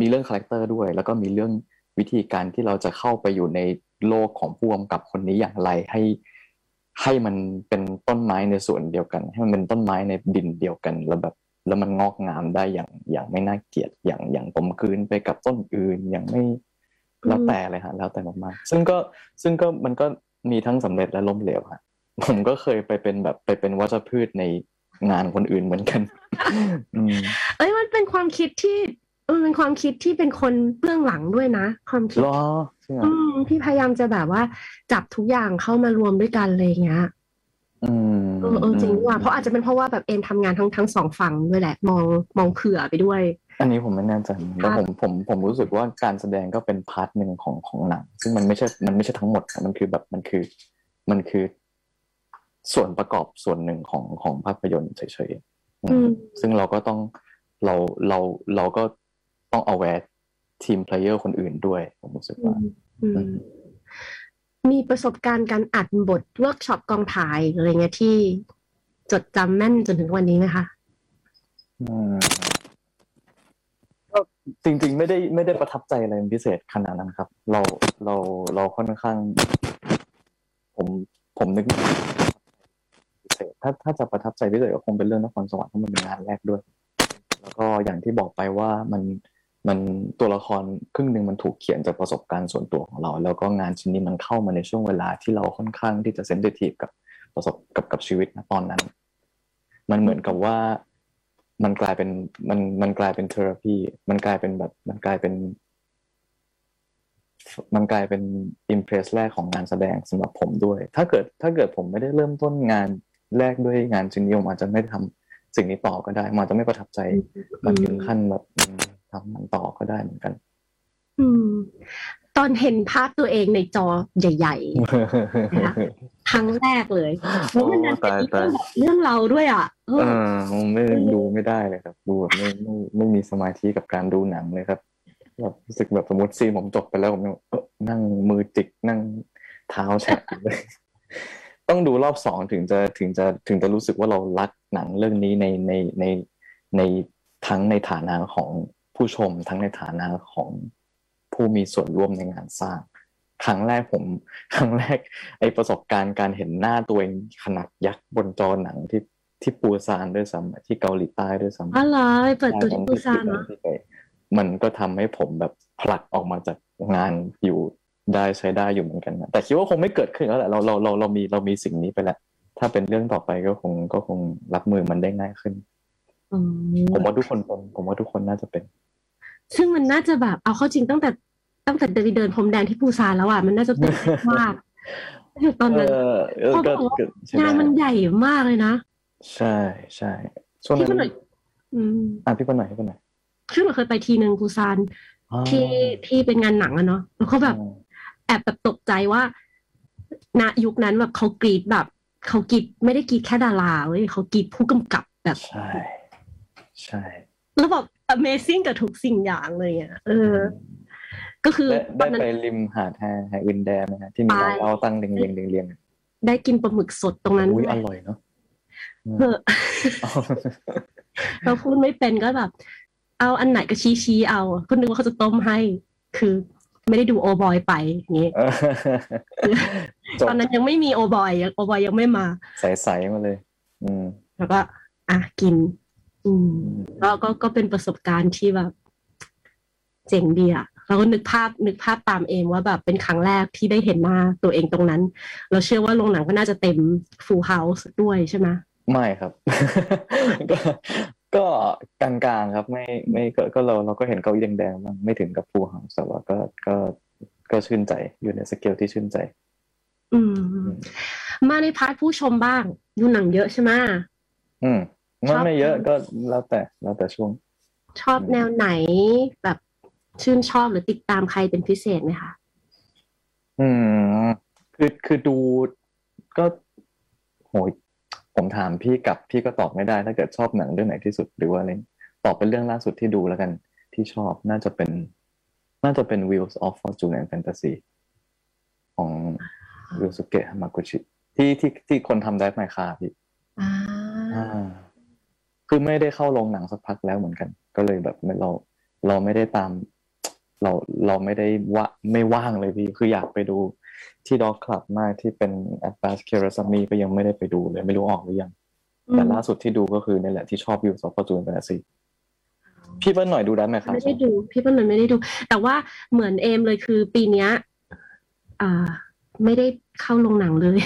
[SPEAKER 3] มีเรื่อง character ด้วย แล้วก็มีเรื่องวิธีการที่เราจะเข้าไปอยู่ในโลกของผู้กำกับคนนี้อย่างไรให้ ให้มันเป็นต้นไม้ในส่วนเดียวกัน ให้มันเป็นต้นไม้ในดินเดียวกันแล้วแบบแล้วมันงอกงามได้อย่างอย่างไม่น่าเกลียดอย่างอย่างกลมกลืนไปกับต้นอื่นอย่างไม่แล้วแต่เลยฮะแล้วแต่มากๆซึ่งก็ซึ่งก็มันก็มีทั้งสำเร็จและล้มเหลวฮะผมก็เคยไปเป็นแบบไปเป็นวัชพืชในงานคนอื่นเหมือนกัน
[SPEAKER 2] เอ้ยมันเป็นความคิดที่ มันเป็นความคิดที่เป็นคนเบื้องหลังด้วยนะ ความคิด
[SPEAKER 3] รอใช่ไหม
[SPEAKER 2] อืมพี่พยายามจะแบบว่า จับทุกอย่างเข้ามารวมด้วยกันเลยอย่างเงี้ย
[SPEAKER 3] อืม
[SPEAKER 2] เออเออจริงว่าเพราะอาจจะเป็นเพราะว่าแบบเอมทำงานทั้งทั้งสองฝั่งด้วยแหละ มองมองเผื่อไปด้วย
[SPEAKER 3] อันนี้ผมไม่แน่ใจแต่ผมผมผมรู้สึกว่าการแสดงก็เป็น part หนึ่งของของหนัง ซึ่งมันไม่ใช่มันไม่ใช่ทั้งหมดนะมันคือแบบมันคือ มันคือ ส่วนประกอบส่วนหนึ่งของของภาพยนตร์เฉยๆอืม
[SPEAKER 2] อืม
[SPEAKER 3] ซึ่งเราก็ต้องเราเราเราก็ ต้อง aware team player คนอื่นด้วย ผมรู้สึกว่าอื
[SPEAKER 2] มอืมมีประสบการณ์การอัดบทเวิร์กช็อปกองถ่ายอะไรเงี้ยที่จดจำแม่นจนถึงวันนี้ไหมคะ
[SPEAKER 3] อืมก็จริงๆไม่ได้ไม่ได้ประทับใจอะไรเป็นพิเศษขนาดนั้นครับ เราเราเราค่อนข้าง ผมผมนึกไม่ออกพิเศษ ถ้าถ้าจะประทับใจพิเศษก็คงเป็นเรื่องนครสวรรค์เพราะมันเป็นงานแรกด้วย แล้วก็อย่างที่บอกไปว่ามัน มันตัวละครครึ่งหนึ่งมันถูกเขียนจากประสบการณ์ส่วนตัวของเรา แล้วก็งานชิ้นนี้มันเข้ามาในช่วงเวลาที่เราค่อนข้างที่จะเซนซิทีฟกับประสบกับกับชีวิตนะตอนนั้น มันเหมือนกับว่ามันกลายเป็นมันมันกลายเป็นเทอราพีมันกลายเป็นแบบมันกลายเป็น มันกลายเป็นอิมเพรสแรกของงานแสดงสำหรับผมด้วย ถ้าเกิดถ้าเกิดผมไม่ได้เริ่มต้นงานแรกด้วยงานชิ้นนี้ผมอาจจะไม่ทำสิ่งนี้ต่อก็ได้มันอาจจะไม่ประทับใจมันถึงขั้นแบบ ทำมันต่อก็ได้เหมือนกัน
[SPEAKER 2] อืม ตอนเห็นภาพตัวเองในจอใหญ่ๆครั้งแรกเลยแล้วมันดันเป็น
[SPEAKER 3] ตาย
[SPEAKER 2] เรื่
[SPEAKER 3] ตา
[SPEAKER 2] อยงแบบเรื่องเราด้วยอะเออ
[SPEAKER 3] เออผมไม่ดูไม่ได้เลยครับ ดูแบบไม่ไม่ไม่มีสมาธิกับการดูหนังเลยครับแบบรู้สึกแบบสมมติซีนผมจบไปแล้วผมยังเออนั่งมือจิกนั่งเท้าแฉะอยู่เลยต้องดูรอบสองถึงจะถึงจะถึงจะรู้สึกว่าเรารักหนังเรื่องนี้ในในในในทั้งในฐานะของ ผู้ชมทั้งในฐานะของผู้มีส่วนร่วมในงานสร้าง ครั้งแรกผม ครั้งแรก ไอประสบการณ์การเห็นหน้าตัวเองขนาดยักษ์บนจอหนังที่ที่ปูซานด้วยซ้ำที่เกาหลีใต้ด้วยซ้ำ
[SPEAKER 2] อ๋อเหรอไปเปิดตัวที่ปูซาน
[SPEAKER 3] ใช่
[SPEAKER 2] เนาะ
[SPEAKER 3] ที่ไปมันก็ทำให้ผมแบบผลักออกมาจากงานอยู่ได้ใช้ได้อยู่เหมือนกันนะแต่คิดว่าคงไม่เกิดขึ้นแล้วแหละเราเราเราเรามีเรามีสิ่งนี้ไปแล้วถ้าเป็นเรื่องต่อไปก็คงก็คงรับมือมันได้ง่ายขึ้น
[SPEAKER 2] อืม
[SPEAKER 3] ผมว่าทุกคนเป็นผมว่าทุกคนน่าจะเป็น
[SPEAKER 2] ซึ่งมันน่าจะแบบเอาเข้าจริงตั้งแต่ตั้งแต่เดินเดินพรมแดงที่ปูซานแล้วอะมันน่าจะตื่นเต้นมากตอน
[SPEAKER 3] เอ
[SPEAKER 2] นั้น
[SPEAKER 3] อเออ
[SPEAKER 2] เขา
[SPEAKER 3] ก็
[SPEAKER 2] บอกว่า
[SPEAKER 3] ก็ใช่
[SPEAKER 2] งานมัน
[SPEAKER 3] ได้
[SPEAKER 2] ใหญ่มากเลยนะ
[SPEAKER 3] ใช่ใช่ช่วง
[SPEAKER 2] พี่
[SPEAKER 3] นั้
[SPEAKER 2] ก็หน่อย
[SPEAKER 3] น
[SPEAKER 2] อืม
[SPEAKER 3] อะพี่คนไหนพี่คนไหน
[SPEAKER 2] ซึ่งเราเคยไปทีหนึ่งปูซาน
[SPEAKER 3] อ๋อ
[SPEAKER 2] ที่ที่เป็นงานหนังอะเนาะแล้วก็แบบแอบแบบตกใจว่าณยุคนั้นแบบเขากรีดแบบเขากรีดไม่ได้กรีดแค่ดาราเว้ยเขากรีดผู้กำกับแบบ
[SPEAKER 3] ใช่ใช่
[SPEAKER 2] แล้วแบบ Amazing กับทุกสิ่งอย่างเลยอะเออ ก็คือ
[SPEAKER 3] ได้
[SPEAKER 2] ตอนนั้น
[SPEAKER 3] ได้ไปริมหาดแฮแฮวินแดนนะฮะที่มี
[SPEAKER 2] ไป
[SPEAKER 3] ร้านเหล้าตั้งเรียงเรียงเรียงเรียง
[SPEAKER 2] ได้กินปลาหมึกสดตรงนั้น
[SPEAKER 3] อุ้ย
[SPEAKER 2] ด้ว
[SPEAKER 3] อยร่อยเนาะอืม
[SPEAKER 2] เออเราพูดไม่เป็นก็แบบ เอาอันไหนก็ชี้ชี้เอา ก็นึกว่าเขาจะต้มให้ คือ ไม่ได้ดูโอบอยไปอย่างงี้
[SPEAKER 3] จบ
[SPEAKER 2] ตอนนั้นยังไม่มีโอบอยโอบอยยังไม่มา
[SPEAKER 3] ใสๆมาเลย อืม
[SPEAKER 2] แล้วก็ อะกิน อืมแล้วก็ก็เป็นประสบการณ์ที่แบบ เจ๋งดีอะเราก็นึกภาพนึกภาพตามเองว่าแบบเป็นครั้งแรกที่ได้เห็นหน้าตัวเองตรงนั้น เราเชื่อว่าโรงหนังก็น่าจะเต็ม full house ด้วยใช่ไหม
[SPEAKER 3] ไม่ครับ ก็ก็กลางๆครับ ไม่ไม่ก็ก็เราเราก็เห็นเก้าอี้แดงๆบ้างไม่ถึงกับ full house แต่ว่าก็ก็ก็ชื่นใจอยู่ในสเกลที่ชื่นใจ
[SPEAKER 2] อืม มาใน part ผู้ชมบ้าง ดูหนังเยอะใช่ไหม
[SPEAKER 3] อืม
[SPEAKER 2] ช
[SPEAKER 3] ไม่
[SPEAKER 2] อบ
[SPEAKER 3] ไม่เยอะก็แล้วแต่แล้วแต่ช่วง
[SPEAKER 2] ชอบแนวไหนแบบชื่นชอบหรือติดตามใครเป็นพิเศษไหมคะ
[SPEAKER 3] อืม คือคือดูก็โหยผมถามพี่กลับพี่ก็ตอบไม่ได้ ถ้าเกิดชอบหนังเรื่องไหนที่สุดหรือว่าอะไรตอบเป็นเรื่องล่าสุดที่ดูแล้วกัน ที่ชอบน่าจะเป็น น่าจะเป็น Wheels of Fortune and Fantasy ของยูสุเกะฮามากุชิที่ที่ที่คนทำได้ไมคาพี่
[SPEAKER 2] อ่า
[SPEAKER 3] อ่า คือไม่ได้เข้าโรงหนังสักพักแล้วเหมือนกัน ก็เลยแบบไม่เราเราไม่ได้ตาม เราเราไม่ได้ว่าไม่ว่างเลยพี่คืออยากไปดูที่ด็อกคลับมากที่เป็น a d v a n c e d k i r a s a m i ก็ยังไม่ได้ไปดูเลย ไม่รู้ออกหรือยัง แต่ล่าสุดที่ดูก็คือนี่แหละที่ชอบวิวซอฟต์จูนแฟนตาซีพี่เปิ้ลหน่อยดูได้ไหมครับ
[SPEAKER 2] ไม่ได้ดู พี่เปิ้ลมันไม่ได้ดู แต่ว่าเหมือนเอมเลยคือปีเนี้ยอ่า ไม่ได้เข้าโรงหนังเลย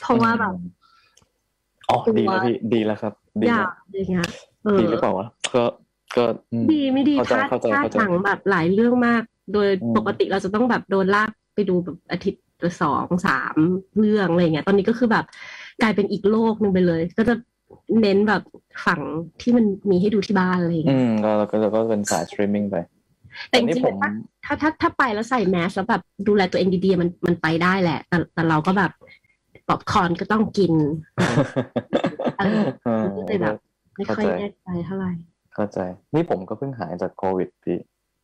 [SPEAKER 2] เพราะว่าแบบ
[SPEAKER 3] อ๋อดีแล้วพี่ดีแล้วครับ ดี
[SPEAKER 2] อยู่
[SPEAKER 3] แล้ว
[SPEAKER 2] อย่างเงี้ยเออ
[SPEAKER 3] ดีหรือเปล่าวะก็ก็อืม
[SPEAKER 2] ดีไม่ดี
[SPEAKER 3] เข้าใจ
[SPEAKER 2] พลาด
[SPEAKER 3] เข้าใจ
[SPEAKER 2] พลาด
[SPEAKER 3] เข้าใจ
[SPEAKER 2] หนังแบบหลายเรื่องมาก โดย
[SPEAKER 3] อืม
[SPEAKER 2] ปกติเราจะต้องแบบโดนลากไปดูแบบอาทิตย์ละสองสามเรื่องอะไรเงี้ย ตอนนี้ก็คือแบบกลายเป็นอีกโลกหนึ่งไปเลย ก็จะเน้นแบบฝั่งที่มันมีให้ดูที่บ้านอะไรเงี้ยอื
[SPEAKER 3] มก็ก็ก็เป็นสายสตรีมมิ่งไป
[SPEAKER 2] แต่จริงๆนี่
[SPEAKER 3] ผม
[SPEAKER 2] ๆถ้าถ้าถ้าถ้าไปแล้วใส่แมสแล้วแบบดูแลตัวเองดีๆมันมันไปได้แหละ แต่แต่เราก็แบบป๊อปคอร์นก็ต้องกิน เออ
[SPEAKER 3] เออ
[SPEAKER 2] ก็เลยแบบไม่ค่อย
[SPEAKER 3] เข้าใจ
[SPEAKER 2] แน่ใจเท่าไหร่
[SPEAKER 3] เข้าใจ นี่ผมก็เพิ่งหายจากโควิดพี่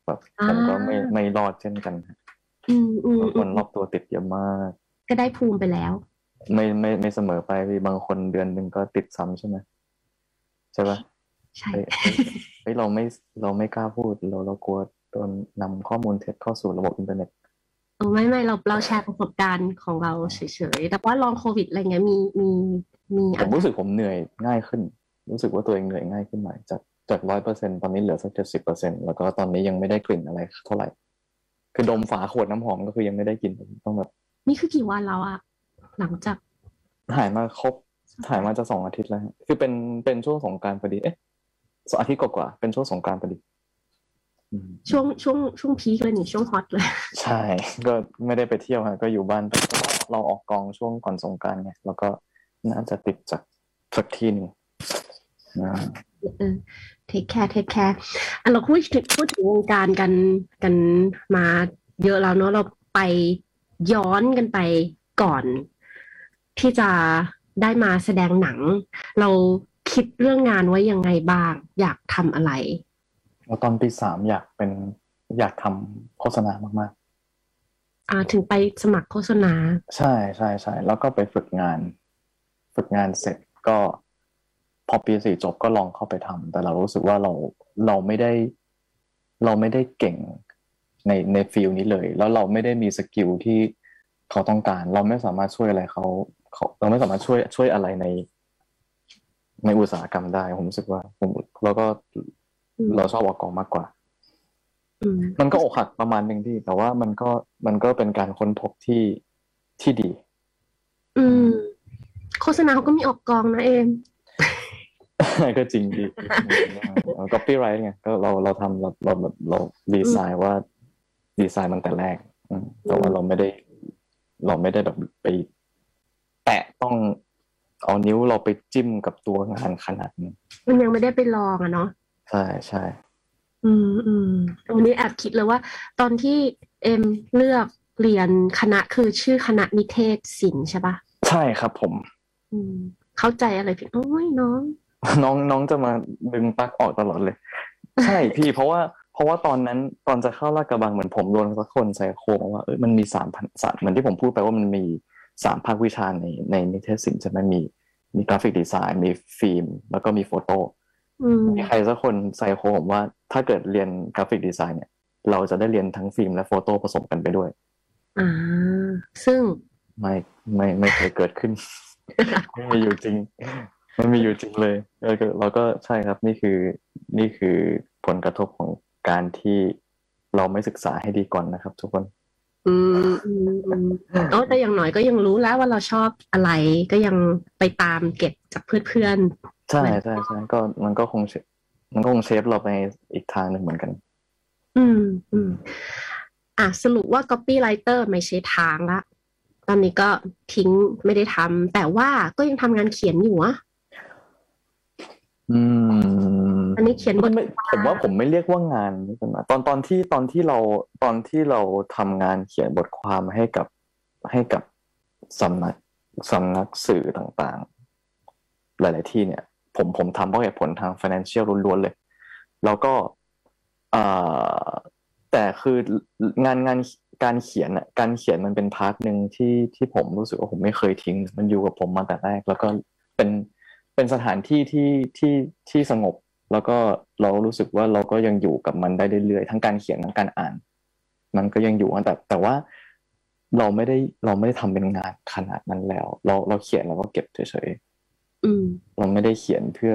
[SPEAKER 3] แบบ
[SPEAKER 2] อ่า
[SPEAKER 3] ผมก็ไม่ไม่รอดเช่นกัน
[SPEAKER 2] อืมอืม
[SPEAKER 3] บาง
[SPEAKER 2] อื
[SPEAKER 3] คน
[SPEAKER 2] ม
[SPEAKER 3] รอบตัวติดเยอะมาก
[SPEAKER 2] ก็ได้ภูมิไปแล้ว
[SPEAKER 3] ไม่ไม่ไม่เสมอไปพี่บางคนเดือนหนึ่งก็ติดซ้ำใช่ไหมใช่ปะ
[SPEAKER 2] ใช่
[SPEAKER 3] เฮ้ยเฮ้ยเราไม่เราไม่กล้าพูดเราเรากลัวโดนนำข้อมูลเท็จเข้าสู่ระบบอินเทอร์เน็ต
[SPEAKER 2] เออไม่ไม่เราเราแชร์ประสบการณ์ของเราเฉยๆแต่ว่าลองโควิดอะไรเงี้ยมีมี มี
[SPEAKER 3] ผมรู้สึกผมเหนื่อยง่ายขึ้น รู้สึกว่าตัวเองเหนื่อยง่ายขึ้นหน่อยจากจากร้อยเปอร์เซ็นตอนนี้เหลือสักเจ็ดสิบเปอร์เซ็นแล้วก็ตอนนี้ยังไม่ได้กลิ่นอะไรเท่าไหร่ คือดมฝาขวดน้ำหอมก็คือยังไม่ได้กลิ่นต้องแบบ
[SPEAKER 2] นี่คือกี่วันแล้วอะหลังจาก
[SPEAKER 3] หายมาครบหายมาจะสองอาทิตย์แล้วฮะคือเป็นเป็นช่วงสงกรานต์พอดี เอ๊ะสองอาทิตย์กว่าๆเป็นช่วงสงกรานต์พอดีอืม
[SPEAKER 2] ช่วงช่วงช่วง peak เลยนี่ช่วง hot เลย
[SPEAKER 3] ใช่ ก็ไม่ได้ไปเที่ยวฮะก็อยู่บ้านแต่ว่าเราออกกองช่วงก่อนสงกรารไงแล้วก็ น่าจะติดจากสักที่หนึ่งนะ
[SPEAKER 2] เออ take care take care อันเราพูดถึงพูดถึงวงการกันกันมาเยอะแล้วเนอะเราไปย้อนกันไปก่อน ที่จะได้มาแสดงหนัง เราคิดเรื่องงานไว้ยังไงบ้าง อยากทำอะไร
[SPEAKER 3] แล้วตอนปีสามอยากเป็นอยากทำโฆษณามาก
[SPEAKER 2] อ่าถึงไปสมัครโฆษณา
[SPEAKER 3] ๆใช่ใช่ใช่แล้วก็ไปฝึกงาน ฝึกงานเสร็จก็พอปีสี่จบก็ลองเข้าไปทำแต่เรารู้สึกว่าเราเราไม่ได้ เราไม่ได้เก่งในใน field นี้เลย แล้วเราไม่ได้มี skill ที่เขาต้องการ เราไม่สามารถช่วยอะไรเขาเขาเราไม่สามารถช่วยช่วยอะไรใน ในอุตสาหกรรมได้ ผมรู้สึกว่าผมแล้วก็
[SPEAKER 2] อืม
[SPEAKER 3] เราชอบออกกองมากกว่า
[SPEAKER 2] อืม
[SPEAKER 3] มันก็อกหักประมาณหนึ่งที่ แต่ว่ามันก็มันก็เป็นการค้นพบที่ที่ดี
[SPEAKER 2] อืม โฆษณาเขาก็มีออกกองนะเอม
[SPEAKER 3] ก็จริงดีก็ปี้ไรไงก็เราเราทำเราเราแบบเราดีไซน์ว่าดีไซน์มันแต่แรกอืมแต่ว่าเราไม่ได้ เราไม่ได้แบบไป แตะต้องเอานิ้วเราไปจิ้มกับตัวงานขนาดนี้
[SPEAKER 2] มันยังไม่ได้ไปลองอะเนาะ
[SPEAKER 3] ใช่ใช่
[SPEAKER 2] อืมอืมวันนี้แอบคิดเลยว่า ตอนที่เอ็มเลือกเรียนคณะคือชื่อคณะนิเทศศิลป์ใช่ปะ
[SPEAKER 3] ใช่ครับผม
[SPEAKER 2] อืม เข้าใจอะไรผิดโอ้ยน้อง
[SPEAKER 3] น้องน้องจะมาดึงปลั๊กออกตลอดเลย ใช่พี่เพราะว่าเพราะว่าตอนนั้นตอนจะเข้าลาดกระบังเหมือนผมโดนสักคนใส่โครงว่าเออมันมีสามพันสามเหมือนที่ผมพูดไปว่ามันมีสามภาควิชาในในนิเทศศิลป์ใช่ไหมมีมี graphic design มีฟิล์ม แล้วก็มี photo
[SPEAKER 2] อืม
[SPEAKER 3] มีใครสักคนใส่โครงผมว่าถ้าเกิดเรียน graphic design เนี่ย เราจะได้เรียนทั้งฟิล์มและ photo ผสมกันไปด้วย
[SPEAKER 2] อ่าซึ่ง
[SPEAKER 3] ไม่ไม่ไม่เคยเกิดขึ้น ไม่มีอยู่จริงไม่มีอยู่จริงเลยเออก็เราก็ใช่ครับนี่คือนี่คือผลกระทบของการที่เราไม่ศึกษาให้ดีก่อนนะครับ ทุกคน
[SPEAKER 2] อืมอืมอืมโอ้แต่อย่างน้อยก็ยังรู้แล้วว่าเราชอบอะไรก็ยังไปตามเก็บจากเพื่อน
[SPEAKER 3] ใช่ใช่ใช่ก็มันก็คงเชมันก็คงเชฟเราไปอีกทางหนึ่งเหมือนกัน
[SPEAKER 2] ๆอืมอืมอะสรุปว่า copywriter ไม่ใช่ทางละต อนนี้ก็ทิ้งไม่ได้ทำแต่ว่าก็ยังทำงานเขียนอยู่อะ
[SPEAKER 3] อืม
[SPEAKER 2] อันนี้เขียนบท
[SPEAKER 3] ไม่ผมว่าผมไม่เรียกว่างานนี่เป็นมาตอนตอนที่ตอนที่เราตอนที่เราทำงานเขียนบทความให้กับให้กับสำนักสำนักสื่อต่างๆ หลาย ๆ ที่เนี่ย ผมผมทำเพราะเหตุผลทาง financial ล้วนๆเลย แล้วก็อ่าแต่คืองานงาน การเขียนอะการเขียนมันเป็น part หนึ่งที่ที่ผมรู้สึกว่าผมไม่เคยทิ้ง มันอยู่กับผมมาแต่แรก แล้วก็เป็นเป็นสถานที่ที่ที่ที่สงบ แล้วก็เรารู้สึกว่าเราก็ยังอยู่กับมันได้เรื่อยๆทั้งการเขียนทั้งการอ่าน มันก็ยังอยู่แต่แต่ว่าเราไม่ได้เราไม่ได้ทำเป็นงานขนาดนั้นแล้ว เราเราเขียนเราก็เก็บเฉย
[SPEAKER 2] อืม
[SPEAKER 3] เราไม่ได้เขียนเพื่อ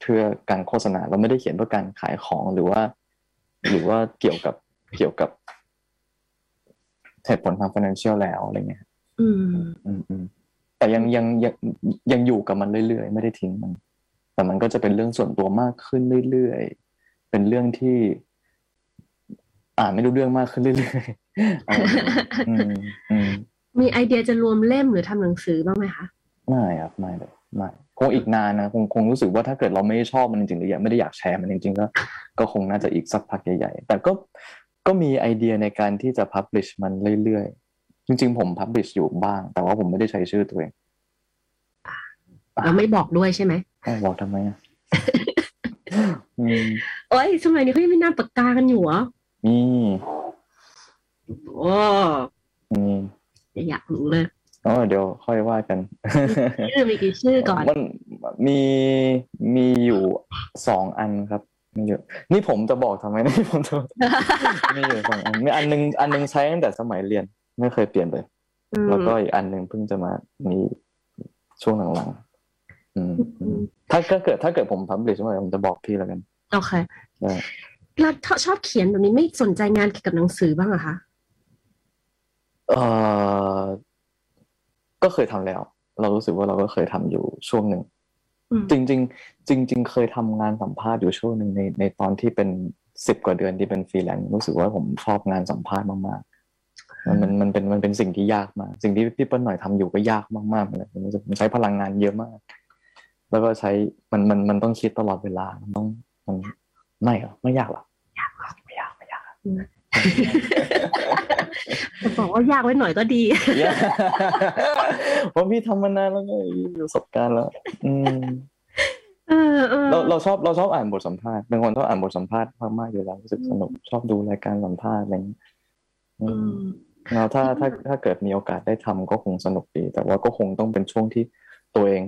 [SPEAKER 3] เพื่อการโฆษณา เราไม่ได้เขียนเพื่อการขายของหรือว่า หรือว่าเกี่ยวกับเกี่ยวกับ เหตุผลทาง financial แล้วอะไรเงี้ย
[SPEAKER 2] อืม
[SPEAKER 3] อืมอืมแต่ยังยังยังยังอยู่กับมันเรื่อยๆ ไม่ได้ทิ้งมัน แต่มันก็จะเป็นเรื่องส่วนตัวมากขึ้นเรื่อยๆ เป็นเรื่องที่ อ่านไม่รู้เรื่องมากขึ้นเรื่อยๆอะไรอย่างเงี้ยอืมอืม
[SPEAKER 2] มีไอเดียจะรวมเล่มหรือทำหนังสือบ้างไหมคะ
[SPEAKER 3] ไม่ครับไม่เลยไม่คงอีกนานนะคงคงรู้สึกว่าถ้าเกิดเราไม่ชอบมันจริงๆหรืออยากไม่ได้อยากแชร์มันจริงๆก็ก็คงน่าจะอีกสักพักใหญ่ๆแต่ก็ ก็มีไอเดียในการที่จะ publish มันเรื่อยๆ จริงๆ ผม publish อยู่บ้าง แต่ว่าผมไม่ได้ใช้ชื่อตัวเอง
[SPEAKER 2] เราไม่บอกด้วยใช่ไหม
[SPEAKER 3] เอ้าบอกทำไมอะอืม
[SPEAKER 2] โอ้ยสมัยนี้เขายังมีนามปากกากันอยู่เหรอ
[SPEAKER 3] มี
[SPEAKER 2] โอ้
[SPEAKER 3] มี
[SPEAKER 2] อยากรู้เลย
[SPEAKER 3] อ๋อเดี๋ยวค่อยว่ากัน
[SPEAKER 2] ชื่อมีกี่ชื่อก่อน
[SPEAKER 3] มันมีมีอยู่สองอันครับ มีอยู่นี่ผมจะบอกทำไมนี่ผมจะมีอยู่สองอันมีอันหนึงอันหนึงใช้ตั้งแต่สมัยเรียน ไม่เคยเปลี่ยนเลย
[SPEAKER 2] อืม
[SPEAKER 3] แล้วก็อีกอันหนึ่งเพิ่งจะมามีช่วงหลังๆอืม
[SPEAKER 2] อืม
[SPEAKER 3] ถ้าถ้าเกิดถ้าเกิดผมพับลิชเมื่อไหร่ผมจะบอกพี่แล้วกัน
[SPEAKER 2] โอเค
[SPEAKER 3] ได้
[SPEAKER 2] แล้วถ้าชอบเขียนแบบนี้ไม่สนใจงานเกี่ยวกับหนังสือบ้างเหรอคะ
[SPEAKER 3] เออก็เคยทำแล้ว เรารู้สึกว่าเราก็เคยทำอยู่ช่วงหนึ่ง
[SPEAKER 2] อืม
[SPEAKER 3] จริงๆจริง ๆ เคยทำงานสัมภาษณ์อยู่ช่วงหนึ่งในในตอนที่เป็นสิบกว่าเดือนที่เป็นฟรีแลนซ์รู้สึกว่าผมชอบงานสัมภาษณ์มากๆมันมันมันเป็นมันเป็นสิ่งที่ยากมาก สิ่งที่พี่เปิ้ลหน่อยทำอยู่ก็ยากมากๆเลยมันจะมันใช้พลังงานเยอะมาก แล้วก็ใช้มันมันมันต้องคิดตลอดเวลามันต้องมันไม่เหรอไม่ยากหรอ
[SPEAKER 2] ยากหรอ
[SPEAKER 3] ไม่ยากไม่ยาก
[SPEAKER 2] จะบอกว่ายากไว้หน่อยก็ดี
[SPEAKER 3] ยากเพราะพี่ทำมานานแล้วไงมีประสบการณ์แล้ว อืม
[SPEAKER 2] เออเออ
[SPEAKER 3] เราเราชอบเราชอบอ่านบทสัมภาษณ์เป็นคนชอบอ่านบทสัมภาษณ์มากๆอยู่แล้วรู้สึกสนุกชอบดูรายการสัมภาษณ์อะไรอย่างนี้อื
[SPEAKER 2] อื
[SPEAKER 3] ม
[SPEAKER 2] ม
[SPEAKER 3] แล้วถ้าถ้าถ้าเกิดมีโอกาสได้ทำก็คงสนุกดี แต่ว่าก็คงต้องเป็นช่วงที่ตัวเอง